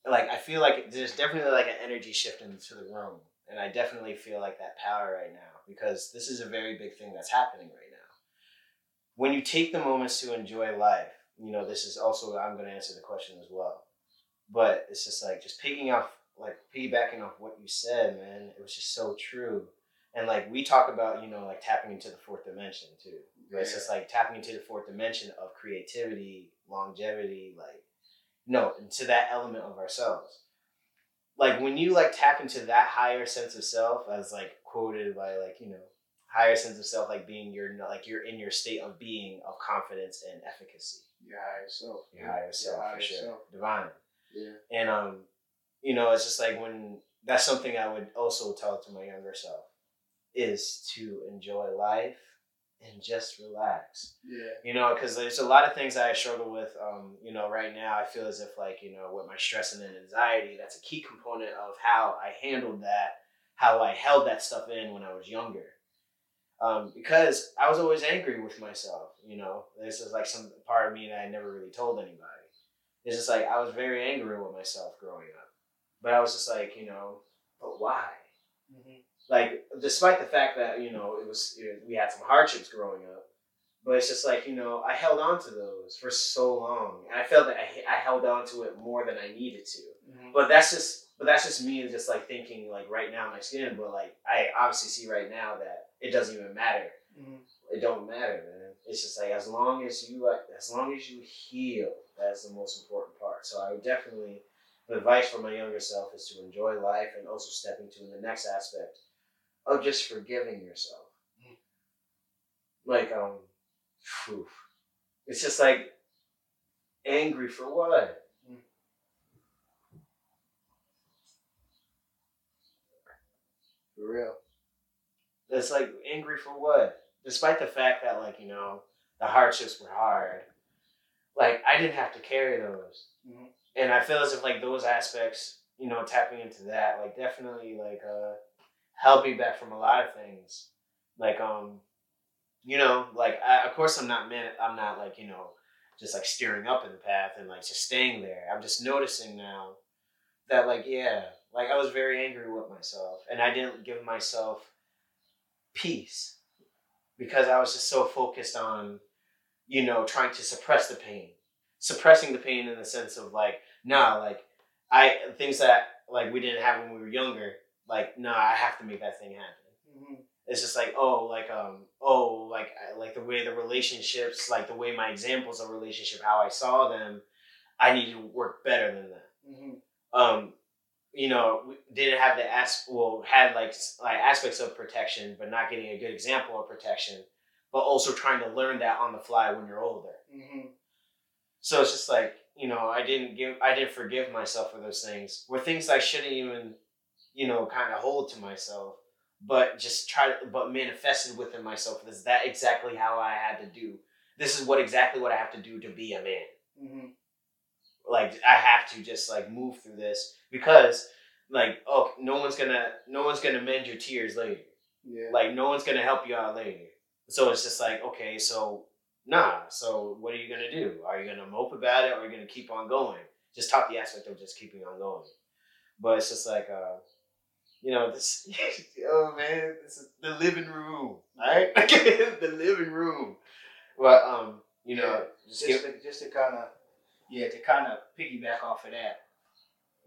Speaker 1: like I feel like there's definitely like an energy shift into the room. And I definitely feel like that power right now because this is a very big thing that's happening right now. When you take the moments to enjoy life, you know, this is also I'm gonna answer the question as well. But it's just like just picking off like piggybacking off what you said, man, it was just so true. And like we talk about, you know, like tapping into the fourth dimension too. Right? It's just like tapping into the fourth dimension of creativity, longevity, like no, into that element of ourselves. Like when you like tap into that higher sense of self, as like quoted by like, you know, higher sense of self, like being your like you're in your state of being of confidence and efficacy.
Speaker 2: Your higher self.
Speaker 1: Your higher self
Speaker 2: higher
Speaker 1: for sure.
Speaker 2: self.
Speaker 1: Divine.
Speaker 2: Yeah.
Speaker 1: And um, you know, it's just like when that's something I would also tell to my younger self is to enjoy life and just relax.
Speaker 2: Yeah.
Speaker 1: You know, because there's a lot of things I struggle with. Um, you know, right now I feel as if like you know, with my stress and anxiety, that's a key component of how I handled that, how I held that stuff in when I was younger. Um, because I was always angry with myself. You know, this is like some part of me that I never really told anybody. It's just like I was very angry with myself growing up, but I was just like, you know, but why? Like, despite the fact that you know it was it, we had some hardships growing up, but it's just like you know I held on to those for so long, and I felt that I, I held on to it more than I needed to.
Speaker 2: Mm-hmm.
Speaker 1: But that's just but that's just me just like thinking like right now my skin. But like I obviously see right now that it doesn't even matter.
Speaker 2: Mm-hmm.
Speaker 1: It don't matter, man. It's just like as long as you like, as long as you heal, that's the most important part. So I would definitely the advice for my younger self is to enjoy life and also step into the next aspect of just forgiving yourself. Like um, phew. it's just like angry for what?
Speaker 2: For real.
Speaker 1: It's like angry for what? Despite the fact that like you know the hardships were hard, like I didn't have to carry those,
Speaker 2: Mhm.
Speaker 1: and I feel as if like those aspects, you know, tapping into that, like definitely like uh held me back from a lot of things. Like um, you know, like I, of course I'm not man, I'm not like you know just like steering up in the path and like just staying there. I'm just noticing now that like yeah, like I was very angry with myself, and I didn't give myself peace because I was just so focused on, you know, trying to suppress the pain, suppressing the pain in the sense of like, nah, like I things that like we didn't have when we were younger, like nah, I have to make that thing happen.
Speaker 2: Mm-hmm.
Speaker 1: It's just like oh, like um, oh, like I- like the way the relationships, like the way my examples of relationship, how I saw them, I need to work better than that
Speaker 2: Mm-hmm.
Speaker 1: um, you know, didn't have the as well had like like aspects of protection, but not getting a good example of protection, but also trying to learn that on the fly when you're older.
Speaker 2: Mm-hmm.
Speaker 1: So it's just like you know, I didn't give, I didn't forgive myself for those things. Were things I shouldn't even, you know, kind of hold to myself, but just try to, but manifested within myself. Is that exactly how I had to do? This is what exactly what I have to do to be a man
Speaker 2: Mm-hmm.
Speaker 1: like I have to just like move through this because like oh no one's gonna no one's gonna mend your tears later
Speaker 2: Yeah.
Speaker 1: like no one's gonna help you out later so it's just like okay so nah so what are you gonna do are you gonna mope about it or are you gonna keep on going just talk the aspect of just keeping on going but it's just like uh you know this oh man this is the living room right? the living room But um you know just
Speaker 2: just to, just to kind of yeah to kind of piggyback off of that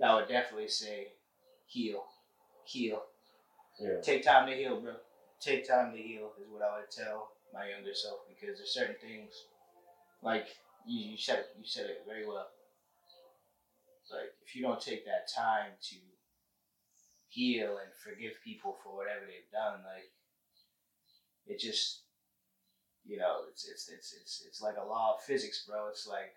Speaker 2: i would definitely say heal heal
Speaker 1: yeah.
Speaker 2: take time to heal bro take time to heal is what i would tell my younger self because there's certain things like you, you said it you said it very well like if you don't take that time to heal and forgive people for whatever they've done like it just you know, it's it's it's it's it's like a law of physics, bro. It's like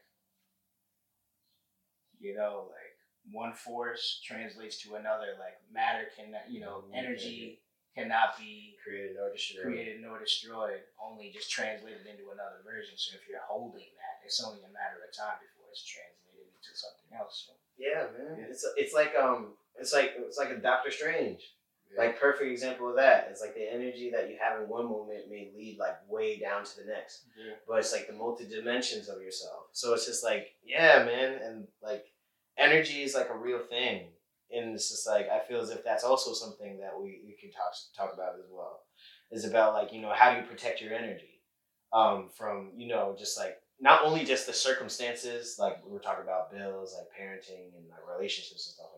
Speaker 2: you know, like one force translates to another. Like matter cannot, you know,
Speaker 1: Mhm.
Speaker 2: energy cannot be
Speaker 1: created or destroyed
Speaker 2: created nor destroyed, only just translated into another version. So if you're holding that, it's only a matter of time before it's translated into something else. So,
Speaker 1: Yeah, man.
Speaker 2: Yeah.
Speaker 1: It's it's like um it's like it's like a Doctor Strange.
Speaker 2: yeah.
Speaker 1: Like perfect example of that. It's like the energy that you have in one moment may lead like way down to the next.
Speaker 2: yeah.
Speaker 1: But it's like the multi dimensions of yourself. So it's just like, yeah, man, and like energy is like a real thing. And it's just like I feel as if that's also something that we, we can talk talk about as well. Is about like, you know, how do you protect your energy? Um, from, you know, just like not only just the circumstances, like we were talking about bills, like parenting and like relationships and stuff like that,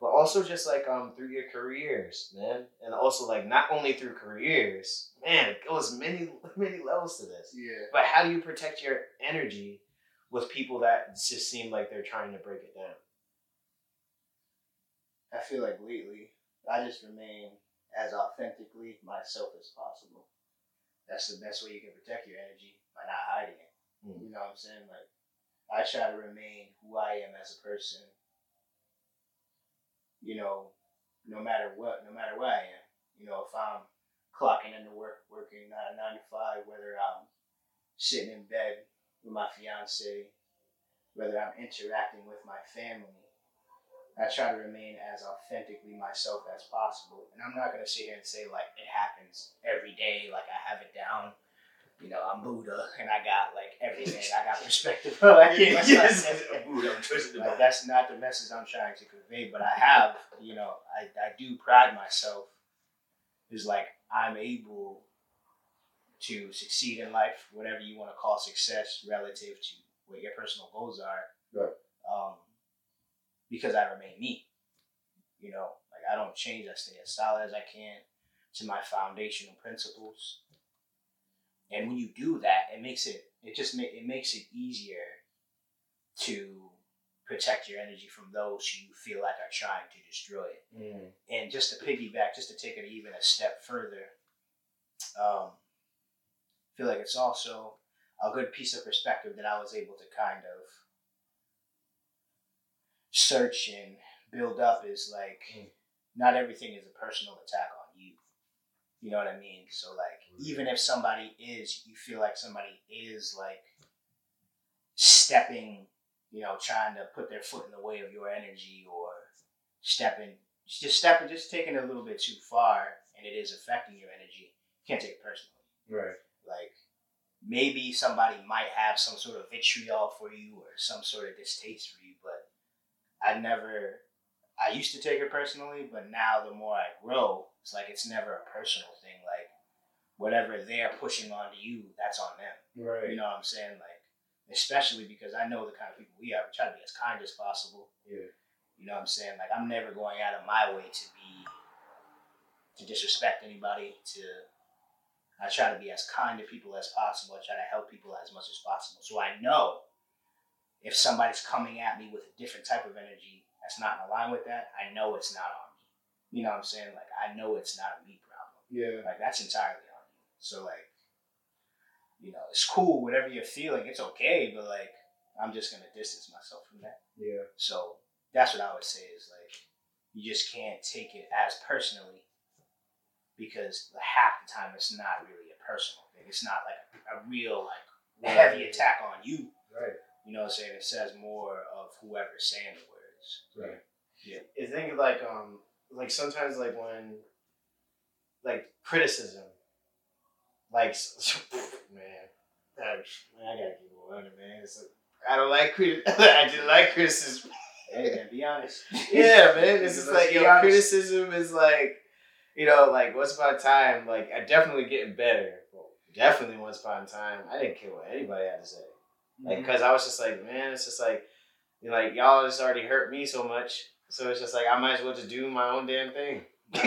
Speaker 1: but also just like um through your careers, man, and also like not only through careers, man, it goes many many levels to this.
Speaker 2: yeah.
Speaker 1: But how do you protect your energy with people that just seem like they're trying to break it down?
Speaker 2: I feel like lately, I just remain as authentically myself as possible. That's the best way you can protect your energy by not hiding it.
Speaker 1: Mm.
Speaker 2: You know what I'm saying? Like, I try to remain who I am as a person. You know, no matter what, no matter where I am. You know, if I'm clocking into work, working nine, nine to five, whether I'm sitting in bed with my fiance, whether I'm interacting with my family, I try to remain as authentically myself as possible. And I'm not gonna sit here and say like it happens every day, like I have it down. You know, I'm Buddha and I got like everything. I got perspective. like,
Speaker 1: Yes,
Speaker 2: yes,
Speaker 1: Buddha,
Speaker 2: like, that's not the message I'm trying to convey, but I have, you know, I, I do pride myself is like I'm able to succeed in life, whatever you want to call success relative to what your personal goals are.
Speaker 1: Right.
Speaker 2: Um, because I remain me. You know, like I don't change. I stay as solid as I can to my foundational principles. And when you do that, it makes it it just ma- it makes it easier to protect your energy from those who you feel like are trying to destroy it.
Speaker 1: Mm.
Speaker 2: And just to piggyback, just to take it even a step further, um, I feel like it's also a good piece of perspective that I was able to kind of search and build up is like
Speaker 1: Mm.
Speaker 2: not everything is a personal attack you. Know what I mean? So like even if somebody is you feel like somebody is like stepping, you know, trying to put their foot in the way of your energy or stepping just stepping just taking it a little bit too far and it is affecting your energy, you can't take it personally
Speaker 1: Right.
Speaker 2: like maybe somebody might have some sort of vitriol for you or some sort of distaste for you but i never i used to take it personally but now the more i grow it's like it's never a personal thing like whatever they're pushing onto you that's on them
Speaker 1: Right.
Speaker 2: you know what i'm saying like especially because i know the kind of people we are we try to be as kind as possible
Speaker 1: Yeah.
Speaker 2: you know what i'm saying like i'm never going out of my way to be to disrespect anybody to I try to be as kind to people as possible. I try to help people as much as possible. So I know if somebody's coming at me with a different type of energy that's not in line with that, I know it's not on. You know what I'm saying? Like I know it's not a me problem.
Speaker 1: Yeah.
Speaker 2: Like that's entirely on you. So like, you know, it's cool, whatever you're feeling, it's okay, but like I'm just gonna distance myself from that.
Speaker 1: Yeah.
Speaker 2: So that's what I would say is like you just can't take it as personally because half the time it's not really a personal thing. It's not like a, real like heavy attack on you.
Speaker 1: Right.
Speaker 2: You know what I'm saying? It says more of whoever's saying the words.
Speaker 1: Right.
Speaker 2: Yeah.
Speaker 1: I think like um like sometimes like when like criticism, like man, I, man, I gotta keep it wondering, man. It's like, I don't like crit. I didn't like criticism.
Speaker 2: Hey man, be honest.
Speaker 1: yeah, man. It's just like
Speaker 2: your
Speaker 1: criticism is like, you know, like once upon a time, like I definitely getting better. Well, definitely once upon a time, I didn't care what anybody had to say. Like,
Speaker 2: Mhm.
Speaker 1: cause I was just like, man, it's just like, you know, like y'all just already hurt me so much, so it's just like I might as well just do my own damn thing. I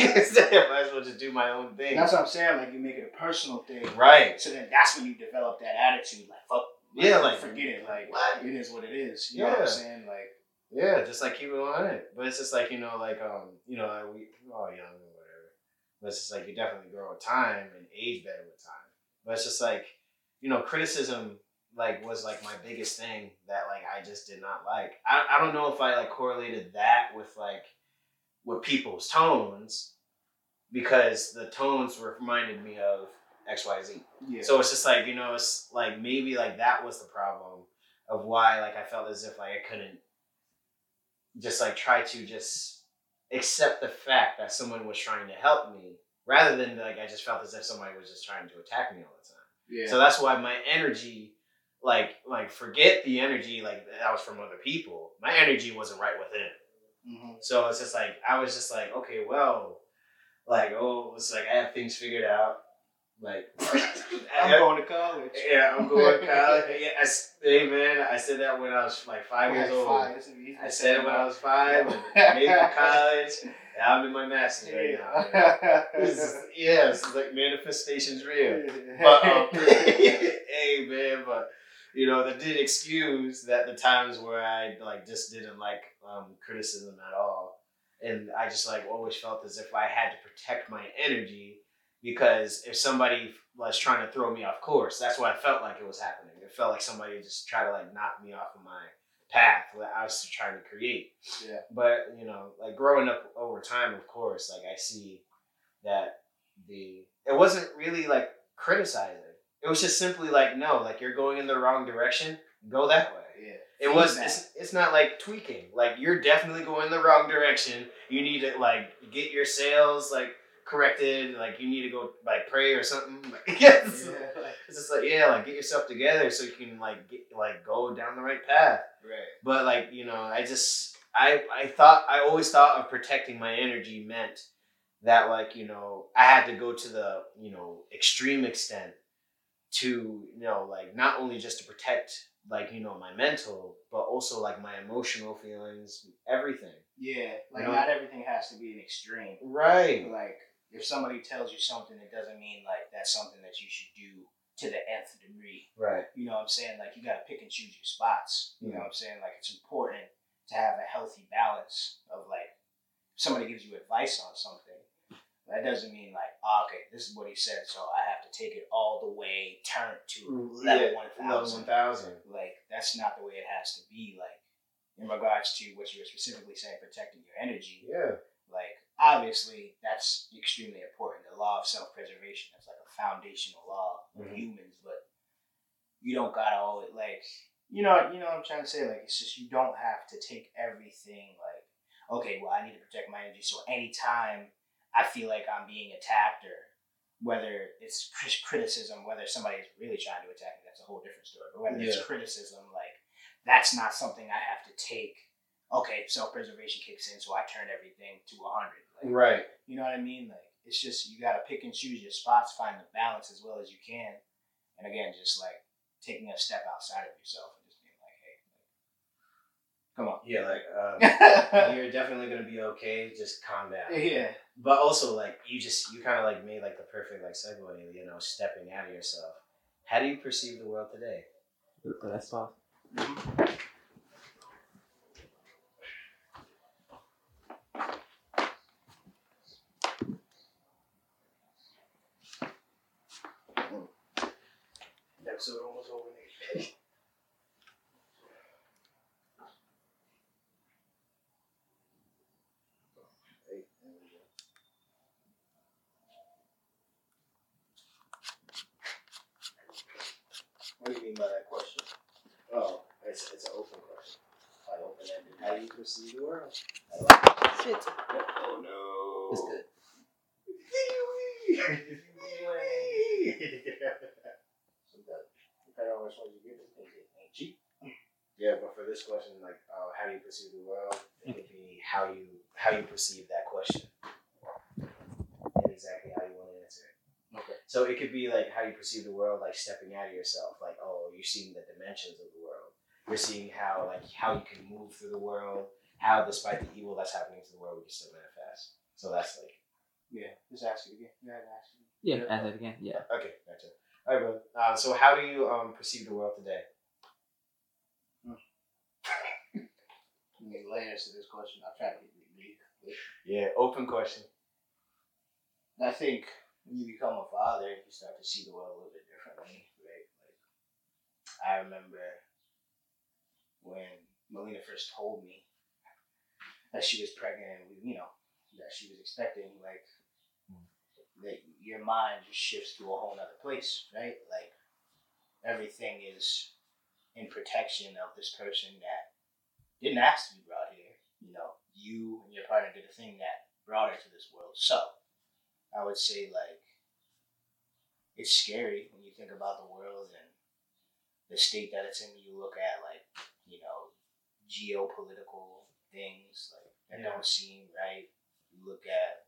Speaker 1: might as well just do my own thing.
Speaker 2: That's what I'm saying. Like you make it a personal thing.
Speaker 1: right.
Speaker 2: So then that's when you develop that attitude. Like fuck.
Speaker 1: Yeah, like
Speaker 2: forget it. Like
Speaker 1: what?
Speaker 2: it is what it is. You know what
Speaker 1: Yeah.
Speaker 2: I'm saying? Like
Speaker 1: Yeah, just like keep it on it. But it's just like you know, like um, you know, like we we're all young or whatever. But it's just like you definitely grow with time and age better with time. But it's just like you know, criticism like was like my biggest thing that like I just did not like. I I don't know if I like correlated that with like with people's tones because the tones reminded me of X Y Z.
Speaker 2: yeah.
Speaker 1: So it's just like you know, it's like maybe like that was the problem of why like I felt as if like I couldn't just like try to just accept the fact that someone was trying to help me rather than like I just felt as if somebody was just trying to attack me all the time.
Speaker 2: yeah.
Speaker 1: So that's why my energy, like like forget the energy like that was from other people. My energy wasn't right within.
Speaker 2: Mhm.
Speaker 1: So it's just like I was just like, okay, well, like oh, it's like I have things figured out. Like
Speaker 2: I'm going to college.
Speaker 1: yeah, I'm going to college. Yeah, I, hey man, I said that when I was like five years old.
Speaker 2: five. This is easy
Speaker 1: I said it when I was five. and Made it to college. and I'm in my master's right now. This yeah, it's like manifestation's real. But um, hey man, but you know that didn't excuse that the times where I like just didn't like um, criticism at all, and I just like always felt as if I had to protect my energy because if somebody was trying to throw me off course, that's what I felt like it was happening. It felt like somebody just tried to like knock me off of my path that I was trying to create.
Speaker 2: Yeah.
Speaker 1: But you know, like growing up over time, of course, like I see that the it wasn't really like criticizing. It was just simply like, no, like you're going in the wrong direction. Go that way.
Speaker 2: yeah.
Speaker 1: It was. It's, it's not like tweaking. Like you're definitely going the wrong direction. You need to like get your sails like corrected, like you need to go like pray or something. Like, yes.
Speaker 2: Yeah.
Speaker 1: Like, it's just like yeah, like get yourself together so you can like get like go down the right path.
Speaker 2: Right.
Speaker 1: But like you know, I just I I thought I always thought of protecting my energy meant that like you know I had to go to the you know extreme extent to you know like not only just to protect like you know my mental but also like my emotional feelings everything
Speaker 2: Yeah. Like
Speaker 1: You know?
Speaker 2: not everything has to be an extreme.
Speaker 1: right
Speaker 2: Like if somebody tells you something, it doesn't mean like that's something that you should do to the nth degree.
Speaker 1: right
Speaker 2: You know what I'm saying? Like you gotta pick and choose your spots. You know what I'm saying? Like it's important to have a healthy balance of like somebody gives you advice on something. That doesn't mean like, oh, okay, this is what he said, so I have to take it all the way, turn it to level one
Speaker 1: level
Speaker 2: thousand. Like that's not the way it has to be. Like in regards to what you were specifically saying, protecting your energy.
Speaker 1: yeah
Speaker 2: Like obviously that's extremely important. The law of self preservation. That's like a foundational law of
Speaker 1: Mhm.
Speaker 2: humans, but you don't gotta always like you know you know what I'm trying to say. Like it's just you don't have to take everything like okay, well I need to protect my energy. So anytime I feel like I'm being attacked or whether it's criticism, whether somebody is really trying to attack me, that's a whole different story. But whether
Speaker 1: Yeah.
Speaker 2: it's criticism, like that's not something I have to take. Okay, self preservation kicks in, so I turn everything to hundred. Like,
Speaker 1: right
Speaker 2: you know what I mean? Like it's just you gotta pick and choose your spots, find the balance as well as you can, and again, just like taking a step outside of yourself and just being like, hey, like, come on.
Speaker 1: yeah like um, you're definitely gonna be okay just calm down Yeah. but also like you just you kind of like made like the perfect like segue you know stepping out of yourself how do you perceive the world today
Speaker 4: That's all.
Speaker 2: Episode almost over. What do you mean by that question?
Speaker 1: oh it's, it's an open question
Speaker 2: Like open ended.
Speaker 1: how do you perceive the world
Speaker 4: Shit.
Speaker 2: Oh no.
Speaker 4: It's good.
Speaker 2: Depending on which one you get, this thing ain't cheap.
Speaker 1: yeah but for this question like uh, how do you perceive the world it could be how you how you perceive that question and exactly how you want to answer it
Speaker 2: Okay.
Speaker 1: So it could be like how you perceive the world, like stepping out of yourself. Like, oh, you're seeing the dimensions of the world. You're seeing how like how you can move through the world. How despite the evil that's happening to the world, we can still manifest. So that's like
Speaker 2: Yeah, just ask it again. Yeah, ask it.
Speaker 4: Yeah, ask that again. Yeah.
Speaker 1: okay, gotcha. All right, bro. Uh, so how do you um perceive the world today?
Speaker 2: Give me layers to this question. I'll try to get deep.
Speaker 1: Yeah, open question.
Speaker 2: I think when you become a father, you start to see the world a little bit differently, right? Like, I remember when Melina first told me that she was pregnant, and you know, that she was expecting, like, that your mind just shifts to a whole other place, right? Like, everything is in protection of this person that didn't ask to be brought here. You know, you and your partner did a thing that brought her to this world. So, I would say like it's scary when you think about the world and the state that it's in. You look at like you know geopolitical things like that
Speaker 1: Yeah.
Speaker 2: don't seem right. You look at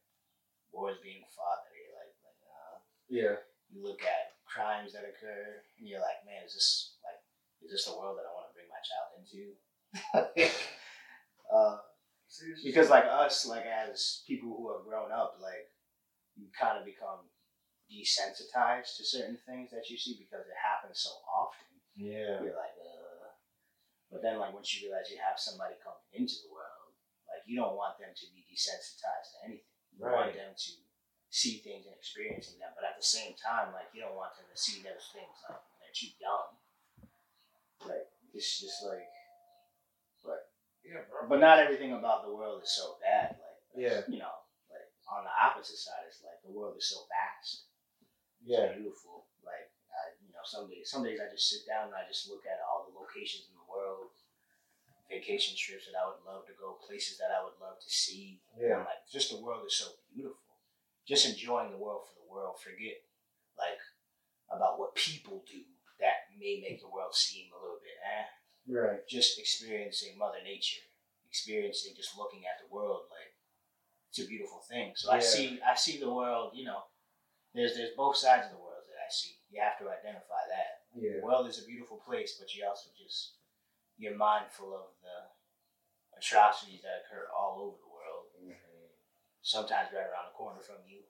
Speaker 2: wars being fought that you're like, like uh,
Speaker 1: Yeah.
Speaker 2: you look at crimes that occur and you're like, man, is this like is this the world that I want to bring my child into? uh, because like us, like as people who have grown up, like you kind of become desensitized to certain things that you see because it happens so often.
Speaker 1: Yeah.
Speaker 2: You're like, uh. but then like once you realize you have somebody coming into the world, like you don't want them to be desensitized to anything. You want them to see things and experiencing them, but at the same time, like you don't want them to see those things like when they're too young. Like it's just like, but
Speaker 1: Yeah, bro.
Speaker 2: but not everything about the world is so bad. Like
Speaker 1: Yeah.
Speaker 2: you know, on the opposite side, it's like the world is so vast. It's
Speaker 1: Yeah.
Speaker 2: beautiful. Like I, you know, some days, some days I just sit down and I just look at all the locations in the world, vacation trips that I would love to go, places that I would love to see.
Speaker 1: Yeah.
Speaker 2: I'm like, just the world is so beautiful. just enjoying the world for the world. Forget like about what people do that may make the world seem a little bit eh.
Speaker 1: Right.
Speaker 2: Just experiencing Mother Nature, experiencing just looking at the world like it's a beautiful thing. So I see I see the world, you know, there's there's both sides of the world that I see. You have to identify that.
Speaker 1: Yeah.
Speaker 2: The world is a beautiful place, but you also just you're mindful of the atrocities that occur all over the world. Sometimes right around the corner from you,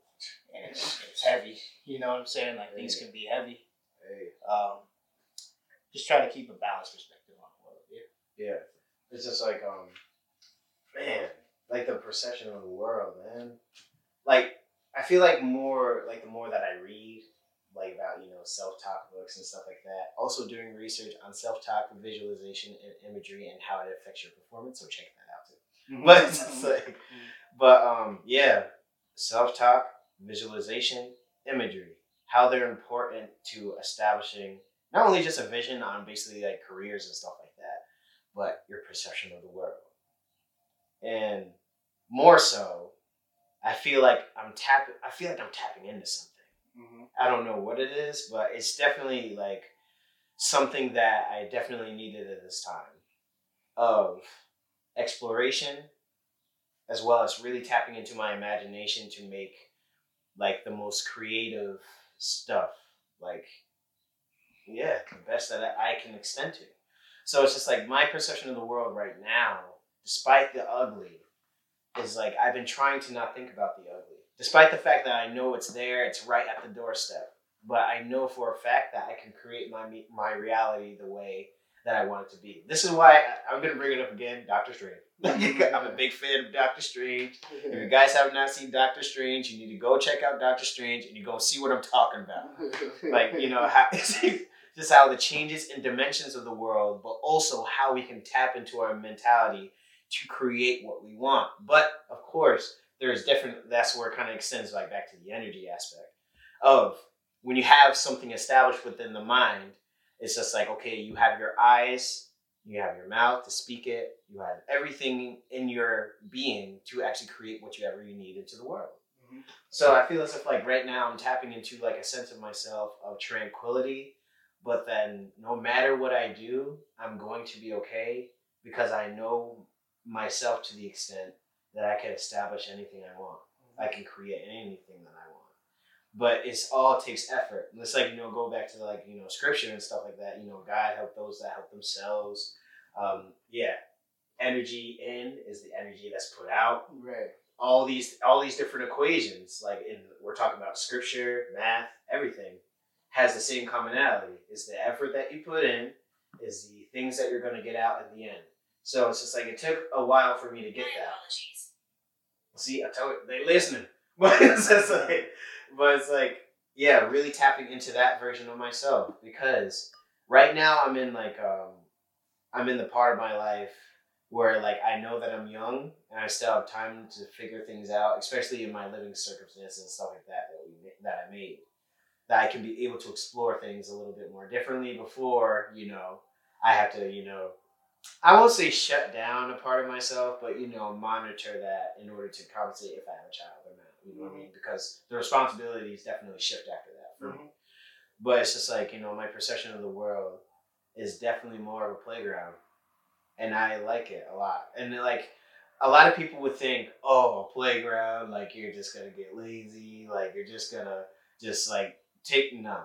Speaker 2: and it's it's heavy. You know what I'm saying? Like things can be heavy.
Speaker 1: Hey.
Speaker 2: Um, just try to keep a balanced perspective on the world. Yeah.
Speaker 1: Yeah. It's just like um man, like the perception of the world, man. Like I feel like more like the more that I read, like about, you know, self talk books and stuff like that. Also doing research on self talk, visualization and imagery and how it affects your performance. So check that out too. But it's like but um yeah, self talk, visualization, imagery, how they're important to establishing not only just a vision on basically like careers and stuff like that, but your perception of the world. And more so, I feel like I'm tapping I feel like I'm tapping into something.
Speaker 2: hmm
Speaker 1: I don't know what it is, but it's definitely like something that I definitely needed at this time of exploration as well as really tapping into my imagination to make like the most creative stuff like yeah the best that I can extend to so it's just like my perception of the world right now despite the ugly is like I've been trying to not think about the ugly despite the fact that I know it's there it's right at the doorstep but I know for a fact that I can create my my reality the way that I want it to be. This is why I, I'm gonna bring it up again. Doctor Strange. I'm a big fan of Doctor Strange. If you guys have not seen Doctor Strange, you need to go check out Doctor Strange and you go see what I'm talking about. Like you know how just how the changes and dimensions of the world, but also how we can tap into our mentality to create what we want. But of course, there's different. That's where it kind of extends like back to the energy aspect of when you have something established within the mind, it's just like, okay, you have your eyes, you have your mouth to speak it, you have everything in your being to actually create what you ever you need into the world.
Speaker 2: Mhm.
Speaker 1: So I feel as if like right now I'm tapping into like a sense of myself of tranquility, but then no matter what I do, I'm going to be okay because I know myself to the extent that I can establish anything I want. I can create anything that I want. But it's all takes effort. And it's like, you know, go back to like, you know, scripture and stuff like that. You know, God help those that help themselves. Um, yeah. Energy in is the energy that's put out.
Speaker 2: Right.
Speaker 1: All these all these different equations, like in we're talking about scripture, math, everything, has the same commonality. Is the effort that you put in, is the things that you're gonna get out at the end. So it's just like it took a while for me to get
Speaker 3: My
Speaker 1: that.
Speaker 3: apologies.
Speaker 1: See, I told you, they listening. But it's just like, but it's like, yeah, really tapping into that version of myself because right now I'm in like, um, I'm in the part of my life where like I know that I'm young and I still have time to figure things out, especially in my living circumstances and stuff like that that we that I made. That I can be able to explore things a little bit more differently before you know I have to you know I won't say shut down a part of myself, but you know, monitor that in order to compensate if I have a child or not. You know what I mm-hmm. mean? Because the responsibilities definitely shift after that for me. Mm-hmm. But it's just like, you know, my perception of the world is definitely more of a playground. And I like it a lot. And like a lot of people would think, oh, a playground, like you're just gonna get lazy, like you're just gonna just like take nah.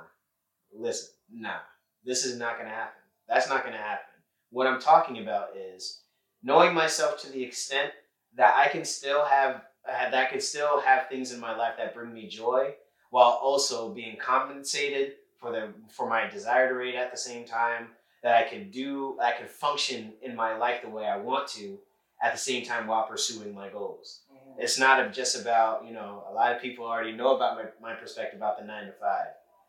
Speaker 1: Listen, nah. This is not gonna happen. That's not gonna happen. What I'm talking about is knowing myself to the extent that I can still have that I can still have things in my life that bring me joy while also being compensated for the for my desire to read at the same time that I can do I can function in my life the way I want to at the same time while pursuing my goals.
Speaker 2: Mm-hmm.
Speaker 1: It's not just about, you know, a lot of people already know about my, my perspective about the nine to five.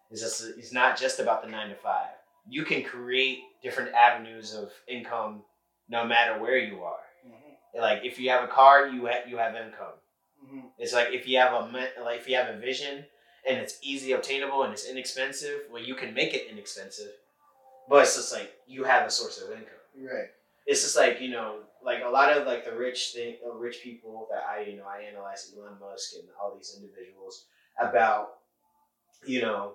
Speaker 1: It's just it's not just about the nine to five. You can create different avenues of income no matter where you are.
Speaker 2: Mm-hmm.
Speaker 1: Like if you have a car, you have you have income.
Speaker 2: Mm-hmm.
Speaker 1: It's like if you have a like if you have a vision and it's easy obtainable and it's inexpensive, well you can make it inexpensive. But it's just like you have a source of income.
Speaker 2: Right.
Speaker 1: it's just like you know, like a lot of like the rich thing, uh, rich people that I you know I analyze Elon Musk and all these individuals about, you know,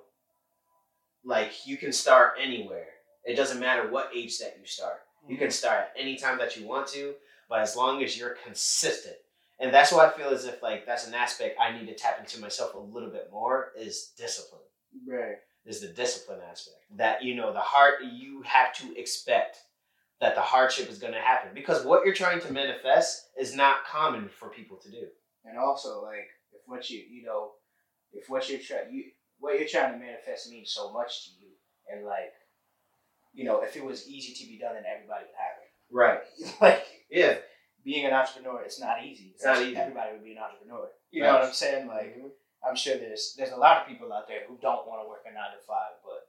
Speaker 1: like you can start anywhere. It doesn't matter what age that you start. You can hmm. start at any time that you want to, but as long as you're consistent. And that's why I feel as if like that's an aspect I need to tap into myself a little bit more is discipline.
Speaker 2: Right.
Speaker 1: Is the discipline aspect. That you know, the heart you have to expect that the hardship is gonna happen. Because what you're trying to manifest is not common for people to do.
Speaker 2: And also, like, if what you you know, if what you're trying you what you're trying to manifest means so much to you, and like, you know, if it was easy to be done, then everybody would have it. Right. like,
Speaker 1: Yeah.
Speaker 2: being an entrepreneur, it's not easy.
Speaker 1: It's not easy.
Speaker 2: Everybody would be an entrepreneur. You know what I'm saying? Like, mm-hmm. I'm sure there's there's a lot of people out there who don't want to work a nine to five, but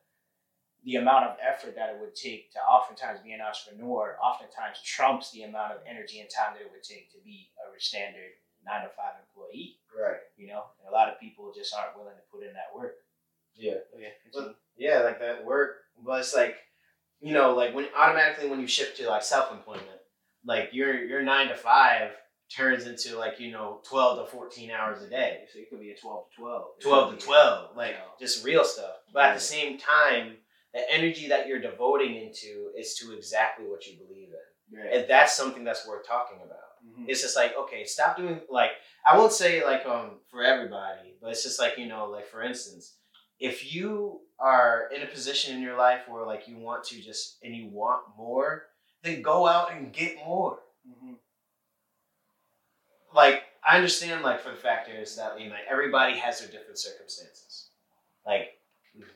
Speaker 2: the amount of effort that it would take to oftentimes be an entrepreneur oftentimes trumps the amount of energy and time that it would take to be a standard nine to five employee.
Speaker 1: Right.
Speaker 2: You know, and a lot of people just aren't willing to put in that work.
Speaker 1: Yeah.
Speaker 2: Oh, but yeah.
Speaker 1: Yeah, like that work. But it's like, you know, like when automatically when you shift to like self employment, like your your nine to five turns into like you know twelve to fourteen hours a day,
Speaker 2: so it could be a twelve to twelve.
Speaker 1: Twelve to
Speaker 2: be-
Speaker 1: twelve, like
Speaker 2: you know.
Speaker 1: just real stuff. But at the same time, the energy that you're devoting into is to exactly what you believe in,
Speaker 2: Right.
Speaker 1: and that's something that's worth talking about.
Speaker 2: Mhm.
Speaker 1: It's just like okay, stop doing like I won't say like um for everybody, but it's just like you know like for instance, if you are in a position in your life where like you want to just and you want more, then go out and get more.
Speaker 2: Mhm.
Speaker 1: Like I understand like for the fact is that you know like everybody has their different circumstances. Like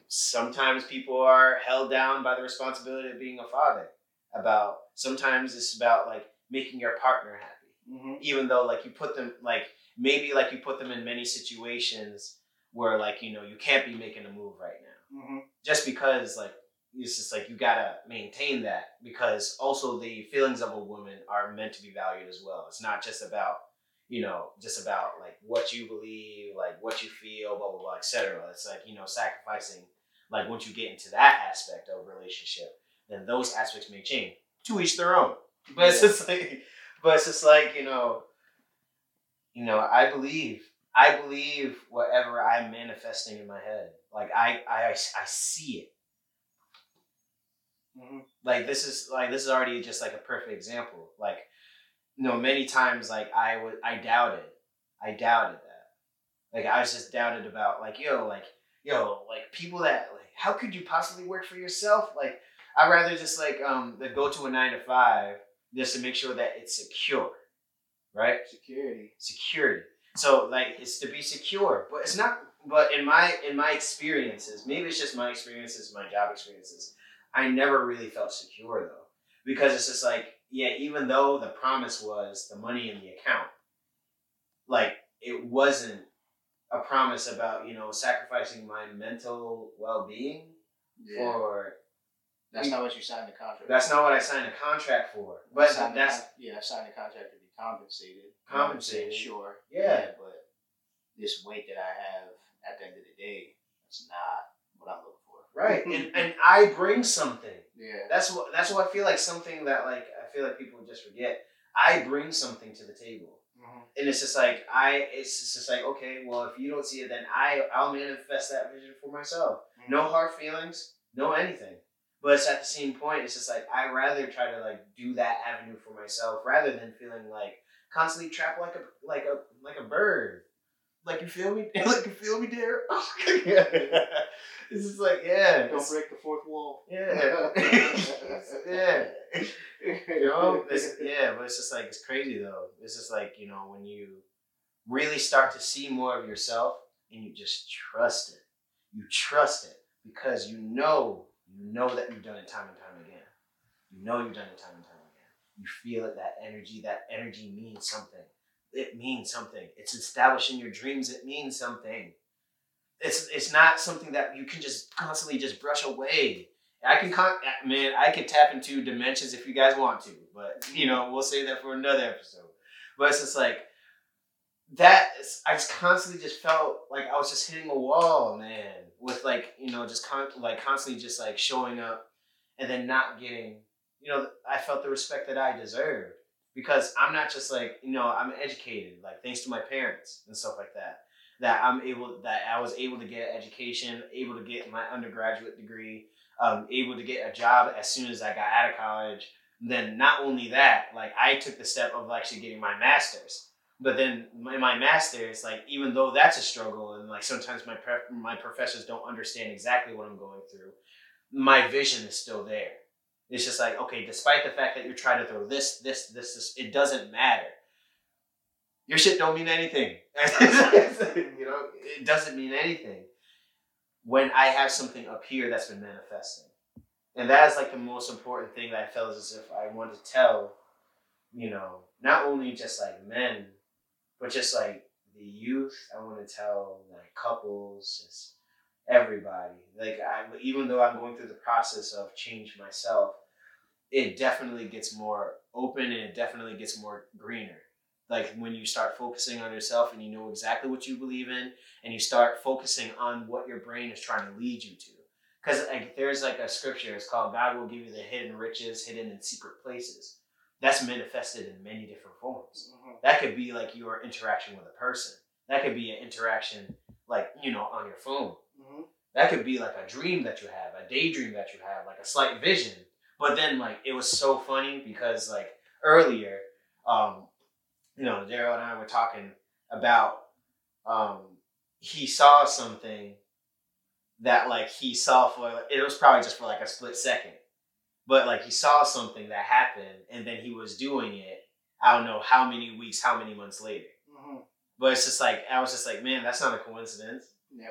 Speaker 1: sometimes people are held down by the responsibility of being a father. About sometimes it's about like making your partner happy
Speaker 2: Mhm.
Speaker 1: even though like you put them like maybe like you put them in many situations where like you know you can't be making a move right now.
Speaker 2: Mhm.
Speaker 1: just because like it's just like you gotta maintain that because also the feelings of a woman are meant to be valued as well. It's not just about you know just about like what you believe like what you feel blah blah blah etc it's like you know sacrificing like once you get into that aspect of relationship then those aspects may change to each their own. But it's just like but it's just like you know you know i believe i believe whatever i'm manifesting in my head. Like i i i see it.
Speaker 2: Mhm.
Speaker 1: like this is like this is already just like a perfect example. Like you know many times like i would i doubted i doubted that. Like i was just doubted about like yo like yo like people that like how could you possibly work for yourself? Like i'd rather just like um go to a nine to five just to make sure that it's secure right
Speaker 2: Security.
Speaker 1: security. So like it's to be secure, but it's not. But in my in my experiences, maybe it's just my experiences, my job experiences. I never really felt secure though, because it's just like yeah, even though the promise was the money in the account, like it wasn't a promise about you know sacrificing my mental well being
Speaker 2: Yeah.
Speaker 1: for.
Speaker 2: That's not what you signed the contract.
Speaker 1: That's not what I signed a contract for. But
Speaker 2: the
Speaker 1: that's
Speaker 2: con- yeah. I signed the contract to be compensated.
Speaker 1: Compensated.
Speaker 2: Sure.
Speaker 1: Yeah.
Speaker 2: But this weight that I have at the end of the day, that's not what I'm looking for.
Speaker 1: right, and and I bring something.
Speaker 2: Yeah.
Speaker 1: That's what that's what I feel like something that like I feel like people just forget. I bring something to the table.
Speaker 2: Mhm.
Speaker 1: And it's just like I it's just like, okay, well if you don't see it then I I'll manifest that vision for myself. No hard feelings, no anything. But it's at the same point, it's just like I rather try to like do that avenue for myself rather than feeling like constantly trapped like a like a like a bird. Like you feel me? like you feel me, Derek? it's just like yeah.
Speaker 2: Don't break the fourth wall.
Speaker 1: yeah. yeah. You know, it's, yeah, but it's just like it's crazy though. It's just like you know when you really start to see more of yourself and you just trust it. You trust it because you know you know that you've done it time and time again. You know you've done it time and time again. You feel it. That energy. That energy means something. It means something. It's establishing your dreams. It means something. It's it's not something that you can just constantly just brush away. I can con- man, I could tap into dimensions if you guys want to, but you know, we'll save that for another episode. But it's just like that. I just constantly just felt like I was just hitting a wall, man. With like you know, just con- like constantly just like showing up, and then not getting you know, I felt the respect that I deserved because I'm not just like, you know, I'm educated, like thanks to my parents and stuff like that. That I'm able, that I was able to get education, able to get my undergraduate degree, um, able to get a job as soon as I got out of college. Then not only that, like I took the step of actually getting my master's. But then my, my master's, like even though that's a struggle, and like sometimes my pref- my professors don't understand exactly what I'm going through, my vision is still there. It's just like okay, despite the fact that you're trying to throw this, this, this, this, it doesn't matter. Your shit don't mean anything. you know, it doesn't mean anything when I have something up here that's been manifesting. And that is like the most important thing that I felt as if I want to tell, you know, not only just like men, but just like the youth. I want to tell like couples, just everybody. Like I, even though I'm going through the process of change myself, it definitely gets more open and it definitely gets more greener. Like when you start focusing on yourself and you know exactly what you believe in, and you start focusing on what your brain is trying to lead you to. Because like there's like a scripture, it's called God will give you the hidden riches, hidden in secret places. That's manifested in many different forms.
Speaker 2: Mhm.
Speaker 1: That could be like your interaction with a person. That could be an interaction like, you know, on your phone.
Speaker 2: Mhm.
Speaker 1: That could be like a dream that you have, a daydream that you have, like a slight vision. But then like it was so funny because like earlier, um, you know, Daryl and I were talking about um he saw something that like he saw for it was probably just for like a split second. But like he saw something that happened and then he was doing it, I don't know how many weeks, how many months later.
Speaker 2: Mhm.
Speaker 1: But it's just like I was just like, man, that's not a coincidence.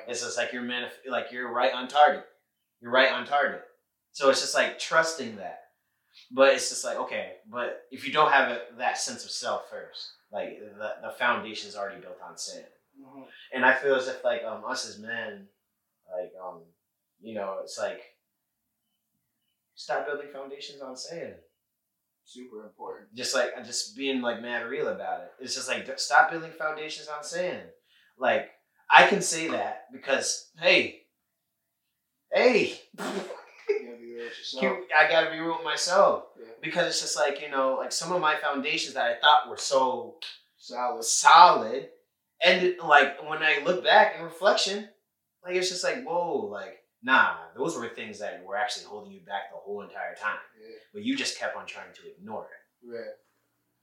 Speaker 1: It's just like you're manif- like you're right on target. You're right on target. So it's just like trusting that. But it's just like okay, but if you don't have a, that sense of self first, like the the foundation is already built on sin.
Speaker 2: Mhm.
Speaker 1: And I feel as if like um us as men, like um, you know, it's like stop building foundations on sand.
Speaker 2: Super important.
Speaker 1: Just like uh, just being like mad real about it. It's just like stop building foundations on sand. Like I can say that because hey, hey,
Speaker 2: You gotta be real with yourself.
Speaker 1: you- I gotta be real with myself
Speaker 2: Yeah.
Speaker 1: because it's just like you know, like some of my foundations that I thought were so
Speaker 2: Solid.
Speaker 1: solid. And like when I look back in reflection, like it's just like, whoa, like, nah, those were things that were actually holding you back the whole entire time.
Speaker 2: Yeah.
Speaker 1: But you just kept on trying to ignore it.
Speaker 2: Right.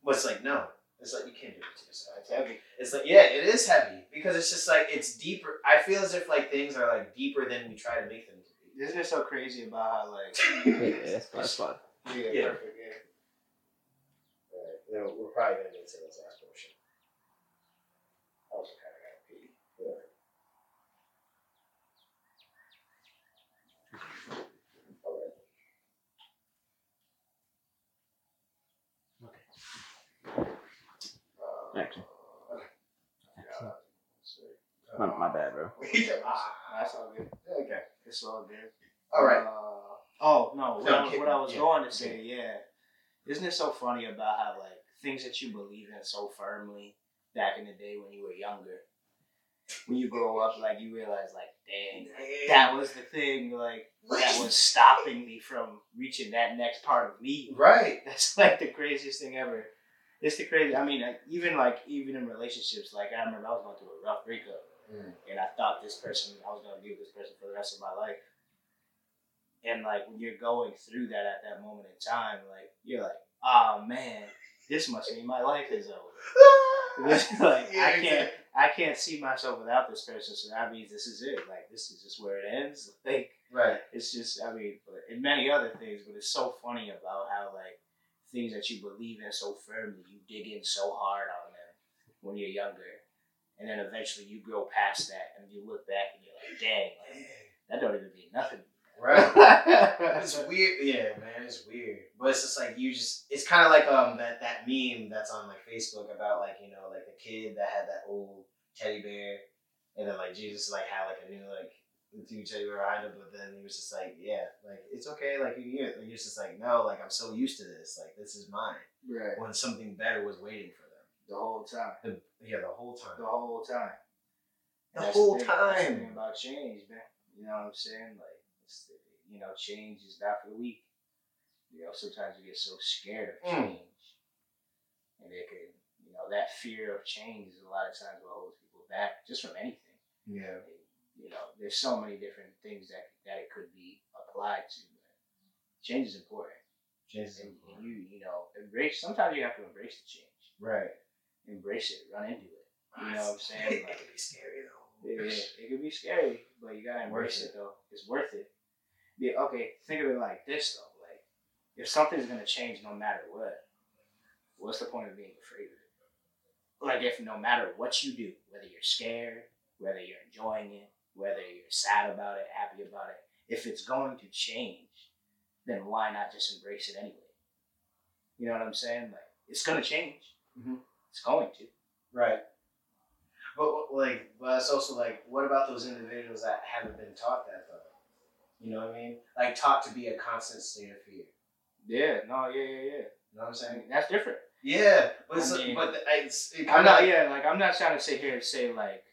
Speaker 1: But it's like, no. It's like you can't do it to yourself.
Speaker 2: It's heavy.
Speaker 1: It's like, yeah, it is heavy. Because it's just like it's deeper. I feel as if like things are like deeper than we try to make them to be.
Speaker 2: Isn't it so crazy about how like
Speaker 4: Yeah, yeah, that's fine. That's fine.
Speaker 2: yeah,
Speaker 1: Yeah.
Speaker 2: perfect yeah.
Speaker 1: Right. You know, we're probably gonna get to this last portion. I also kind of gotta pee. Yeah. All right.
Speaker 4: Action.
Speaker 1: sorry.
Speaker 4: My, my bad, bro.
Speaker 1: Ah,
Speaker 2: That's all good.
Speaker 1: okay.
Speaker 2: It's all good.
Speaker 1: All right.
Speaker 2: Uh, oh no, what,
Speaker 1: No,
Speaker 2: I,
Speaker 1: keep-
Speaker 2: what I was
Speaker 1: yeah.
Speaker 2: going to say, yeah. Isn't it so funny about how like things that you believe in so firmly back in the day when you were younger, when you grow up, like you realize, like, dang, that was the thing, like that was stopping me from reaching that next part of me.
Speaker 1: right.
Speaker 2: That's like the craziest thing ever. It's the crazy. I mean, like, even like even in relationships, like I remember I was going through a rough breakup,
Speaker 1: Mm.
Speaker 2: and I thought this person I was going to be with this person for the rest of my life. And like when you're going through that at that moment in time, like you're like, oh man, this must mean my life is over. like
Speaker 1: Yeah,
Speaker 2: I can't. I can't see myself without this person. So that means this is it. Like this is just where it ends. Like
Speaker 1: Right.
Speaker 2: it's just, I mean, but- and many other things. But it's so funny about how like things that you believe in so firmly, you dig in so hard on them when you're younger, and then eventually you grow past that, and you look back and you're like, dang, like, that don't even mean nothing.
Speaker 1: Right. It's weird, yeah, man. It's weird, but it's just like you just. It's kind of like um that that meme that's on like Facebook about like you know like the kid that had that old teddy bear, and then like Jesus like had like a new like teddy bear behind him, but then he was just like yeah, like it's okay, like you like, he was just like no, like I'm so used to this, like this is mine.
Speaker 2: right.
Speaker 1: When something better was waiting for them.
Speaker 2: The whole time.
Speaker 1: The, yeah, the whole time.
Speaker 2: The whole time.
Speaker 1: The
Speaker 2: That's
Speaker 1: whole
Speaker 2: the thing
Speaker 1: time.
Speaker 2: about change, man. You know what I'm saying? Like, it's, you know, change is not for the weak. You know, sometimes you get so scared of
Speaker 1: Mm.
Speaker 2: change, and it could, you know, that fear of change is a lot of times what holds people back just from anything.
Speaker 1: Yeah.
Speaker 2: You know, there's so many different things that that it could be applied to. But change is important,
Speaker 1: Just
Speaker 2: and, and you, you know, embrace. Sometimes you have to embrace the change,
Speaker 1: right.
Speaker 2: embrace it, run into it. You ah, know what I'm saying?
Speaker 1: It
Speaker 2: Like,
Speaker 1: can be scary though.
Speaker 2: Yeah, it could be scary, but you gotta embrace
Speaker 1: Worth
Speaker 2: it though. It's worth it. Yeah, okay, think of it like this though. Like, if something's gonna change no matter what, what's the point of being afraid of it? Like, if no matter what you do, whether you're scared, whether you're enjoying it, whether you're sad about it, happy about it, if it's going to change, then why not just embrace it anyway? You know what I'm saying? Like, it's gonna change.
Speaker 1: Mhm.
Speaker 2: It's going to.
Speaker 1: Right. But like, but it's also like, what about those individuals that haven't been taught that though? You know what I mean? Like taught to be a constant state of fear.
Speaker 2: Yeah. No. Yeah. Yeah. Yeah.
Speaker 1: You know what I'm saying?
Speaker 2: that's different.
Speaker 1: Yeah, but
Speaker 2: I mean-
Speaker 1: but the, it's it
Speaker 2: I'm not,
Speaker 1: of
Speaker 2: yeah, like I'm not trying to sit here and say like,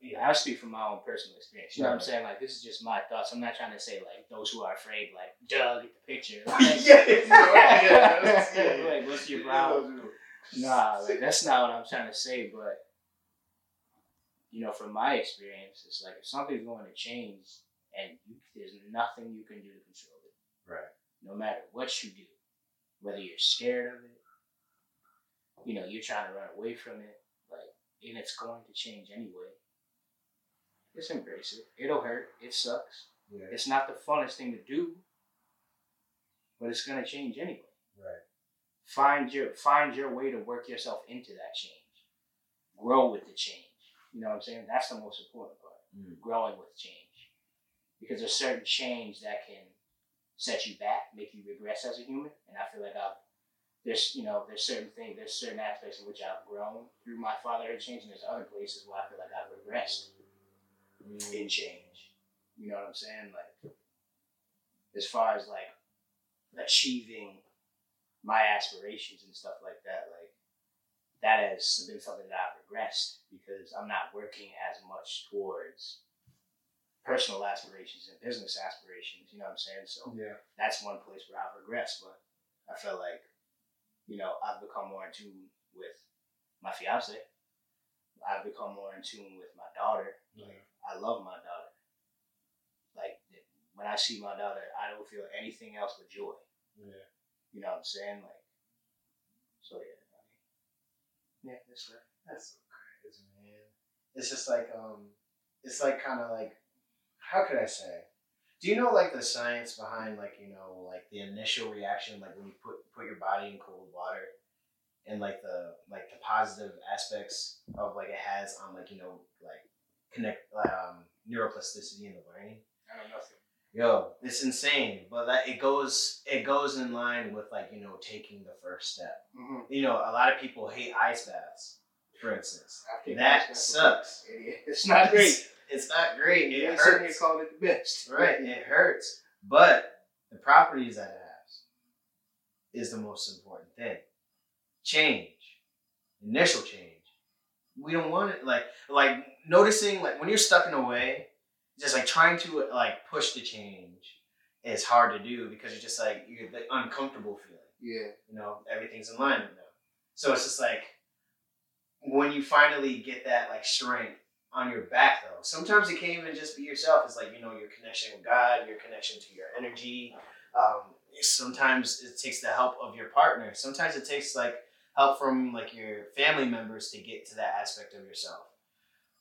Speaker 1: yeah.
Speaker 2: I speak from my own personal experience. You know what I'm saying? Like this is just my thoughts. I'm not trying to say like those who are afraid, like, duh, get the picture.
Speaker 1: yeah,
Speaker 2: Like,
Speaker 1: yeah, yeah, yeah.
Speaker 2: Like, what's your problem? nah, like that's not what I'm trying to say. But you know, from my experience, it's like if something's going to change and you, there's nothing you can do to control it.
Speaker 1: Right.
Speaker 2: No matter what you do, whether you're scared of it, you know, you're trying to run away from it, and it's going to change anyway. Just embrace it. It'll hurt. It sucks.
Speaker 1: Yeah.
Speaker 2: It's not the funnest thing to do, but it's gonna change anyway.
Speaker 1: Right.
Speaker 2: Find your find your way to work yourself into that change. Grow with the change. You know what I'm saying? That's the most important part.
Speaker 1: Mm.
Speaker 2: Growing with change. Because there's certain change that can set you back, make you regress as a human. And I feel like I've there's you know, there's certain things, there's certain aspects in which I've grown through my fatherhood change, and there's other places where I feel like I've regressed mm. in change. You know what I'm saying? Like, as far as like achieving my aspirations and stuff like that, like that has been something that I've regressed because I'm not working as much towards personal aspirations and business aspirations. You know what I'm saying? So
Speaker 1: Yeah.
Speaker 2: that's one place where I've regressed, but I feel like, you know, I've become more in tune with my fiance. I've become more in tune with my daughter.
Speaker 1: Yeah.
Speaker 2: I love my daughter. Like when I see my daughter, I don't feel anything else but joy.
Speaker 1: Yeah.
Speaker 2: You know what I'm saying? Like, so yeah. I mean, yeah, that's right.
Speaker 1: That's so crazy, man. It's just like um, it's like kind of like, how could I say? Do you know like the science behind like you know like the initial reaction like when you put put your body in cold water, and like the like the positive aspects of like it has on like you know like connect um neuroplasticity in the brain.
Speaker 2: I don't know nothing.
Speaker 1: Yo, it's insane, but that it goes it goes in line with like you know taking the first step.
Speaker 2: Mm-hmm.
Speaker 1: You know, a lot of people hate ice baths, for instance. That sucks.
Speaker 2: It's not great.
Speaker 1: It's not great. It
Speaker 2: ain't sitting here
Speaker 1: hurts.
Speaker 2: it the best.
Speaker 1: Right, it hurts. But the properties that it has is the most important thing. Change, initial change. We don't want it like like noticing like when you're stuck in a way, just like trying to like push the change is hard to do because you're just like you're the uncomfortable feeling
Speaker 2: Yeah.
Speaker 1: you know everything's in line with them so it's just like when you finally get that like strength on your back though sometimes it can't even just be yourself. It's like you know your connection with god your connection to your energy. Um, sometimes it takes the help of your partner. Sometimes it takes like help from like your family members to get to that aspect of yourself.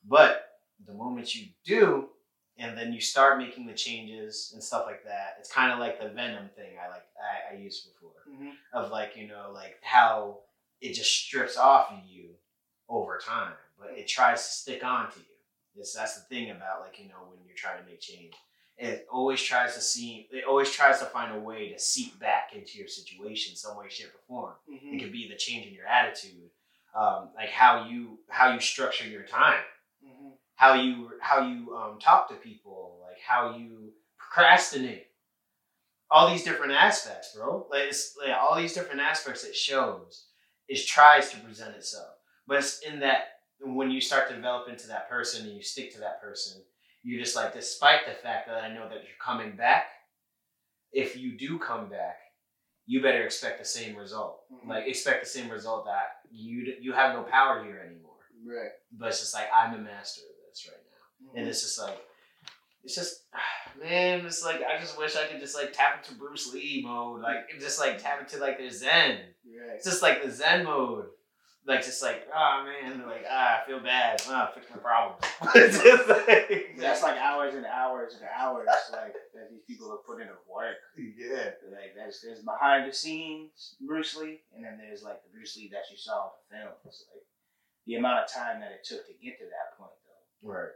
Speaker 1: But the moment you do and then you start making the changes and stuff like that it's kind of like the venom thing i like i, I used before
Speaker 2: Mm-hmm.
Speaker 1: of like you know like how it just strips off of you over time but it tries to stick on to you yes that's the thing about like you know when you're trying to make change it always tries to see it always tries to find a way to seep back into your situation some way shape or form
Speaker 2: Mm-hmm.
Speaker 1: it could be the change in your attitude um, like how you how you structure your time
Speaker 2: Mm-hmm.
Speaker 1: how you how you um, talk to people, like how you procrastinate. All these different aspects, bro. Like, it's, like all these different aspects it shows is tries to present itself, but it's in that when you start to develop into that person and you stick to that person, you're just like, despite the fact that I know that you're coming back, if you do come back, you better expect the same result.
Speaker 2: Mhm.
Speaker 1: Like expect the same result that you you have no power here anymore.
Speaker 2: Right.
Speaker 1: But it's just like I'm a master of this right now,
Speaker 2: Mm-hmm.
Speaker 1: and it's just like it's just man, it's like I just wish I could just like tap into Bruce Lee mode, like just like tap into like their Zen.
Speaker 2: Right.
Speaker 1: It's just like the Zen mode. Like just like, oh man, like ah, I feel bad. Ah, fix my problems. it's just like
Speaker 2: That's like hours and hours and hours like that these people have put in into work.
Speaker 1: yeah.
Speaker 2: Like there's there's behind the scenes Bruce Lee, and then there's like the Bruce Lee that you saw in the film. It's like the amount of time that it took to get to that point, though.
Speaker 1: Right.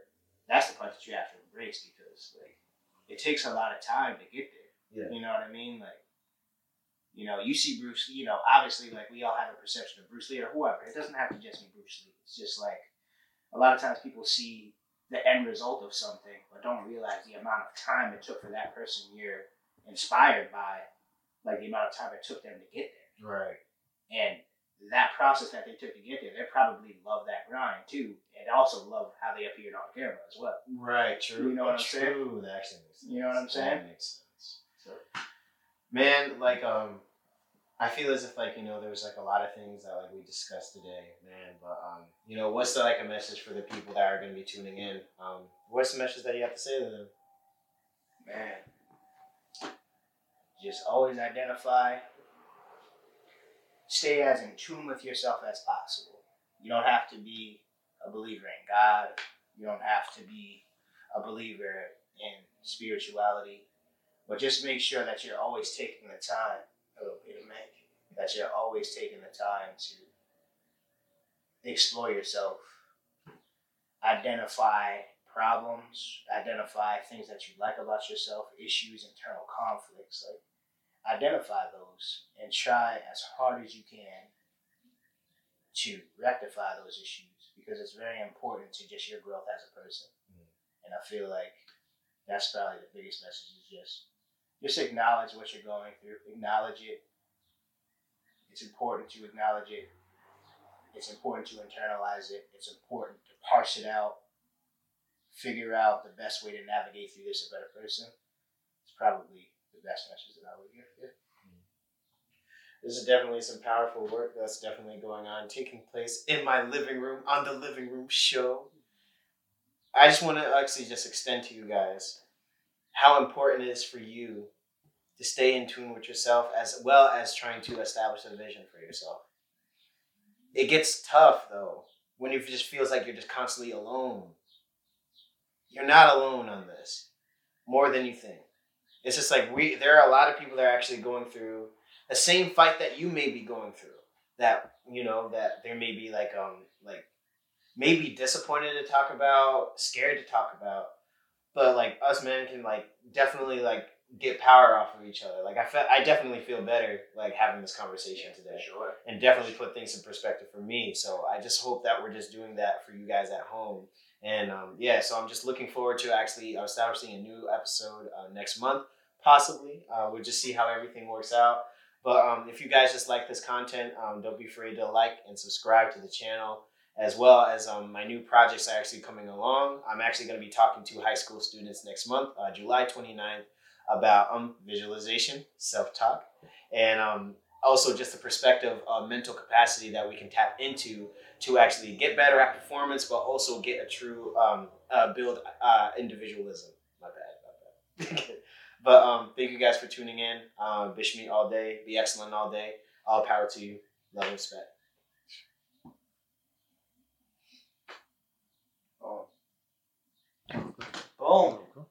Speaker 2: That's the part that you have to embrace because like it takes a lot of time to get there.
Speaker 1: Yeah.
Speaker 2: You know what I mean? Like, you know, you see Bruce. Lee, you know, obviously, like we all have a perception of Bruce Lee or whoever. It doesn't have to just be Bruce Lee. It's just like a lot of times people see the end result of something, but don't realize the amount of time it took for that person you're inspired by, like the amount of time it took them to get there.
Speaker 1: Right.
Speaker 2: And that process that they took to get there, they probably love that grind too, and also love how they appeared on camera as well.
Speaker 1: Right. True.
Speaker 2: You know what I'm saying?
Speaker 1: True. That actually makes sense.
Speaker 2: You know what I'm saying?
Speaker 1: That makes sense. Man, like um, I feel as if like you know there was like a lot of things that like we discussed today, man. But um, you know, what's the, like a message for the people that are going to be tuning in? Um, what's the message that you have to say to them?
Speaker 2: Man, just always identify, stay as in tune with yourself as possible. You don't have to be a believer in God. You don't have to be a believer in spirituality. But just make sure that you're always taking the time, a minute, that you're always taking the time to explore yourself, identify problems, identify things that you like about yourself, issues, internal conflicts. Like, identify those and try as hard as you can to rectify those issues because it's very important to just your growth as a person. Mm. And I feel like that's probably the biggest message is just just acknowledge what you're going through, acknowledge it. It's important to acknowledge it. It's important to internalize it. It's important to parse it out, figure out the best way to navigate through this a better person. It's probably the best message that I would give. Yeah.
Speaker 1: This is definitely some powerful work that's definitely going on, taking place in my living room on the living room show. I just want to actually just extend to you guys how important it is for you to stay in tune with yourself as well as trying to establish a vision for yourself. It gets tough though when it just feels like you're just constantly alone. You're not alone on this, more than you think. It's just like we there are a lot of people that are actually going through the same fight that you may be going through. That you know that there may be like um like maybe disappointed to talk about, scared to talk about, but like us men can like definitely like get power off of each other. Like I felt, I definitely feel better like having this conversation today
Speaker 2: Sure.
Speaker 1: and definitely put things in perspective for me. So I just hope that we're just doing that for you guys at home. And um, yeah, so I'm just looking forward to actually establishing a new episode uh, next month, possibly. Uh, we'll just see how everything works out. But um, if you guys just like this content, um, don't be afraid to like and subscribe to the channel, as well as um, my new projects are actually coming along. I'm actually going to be talking to high school students next month, uh, July 29th, about um, visualization, self talk, and um, also just the perspective of mental capacity that we can tap into to actually get better at performance, but also get a true um, uh, build uh, individualism. My bad, my bad. but um, thank you guys for tuning in. Um, bish me all day. Be excellent all day. All power to you. Love and respect.
Speaker 2: Boom.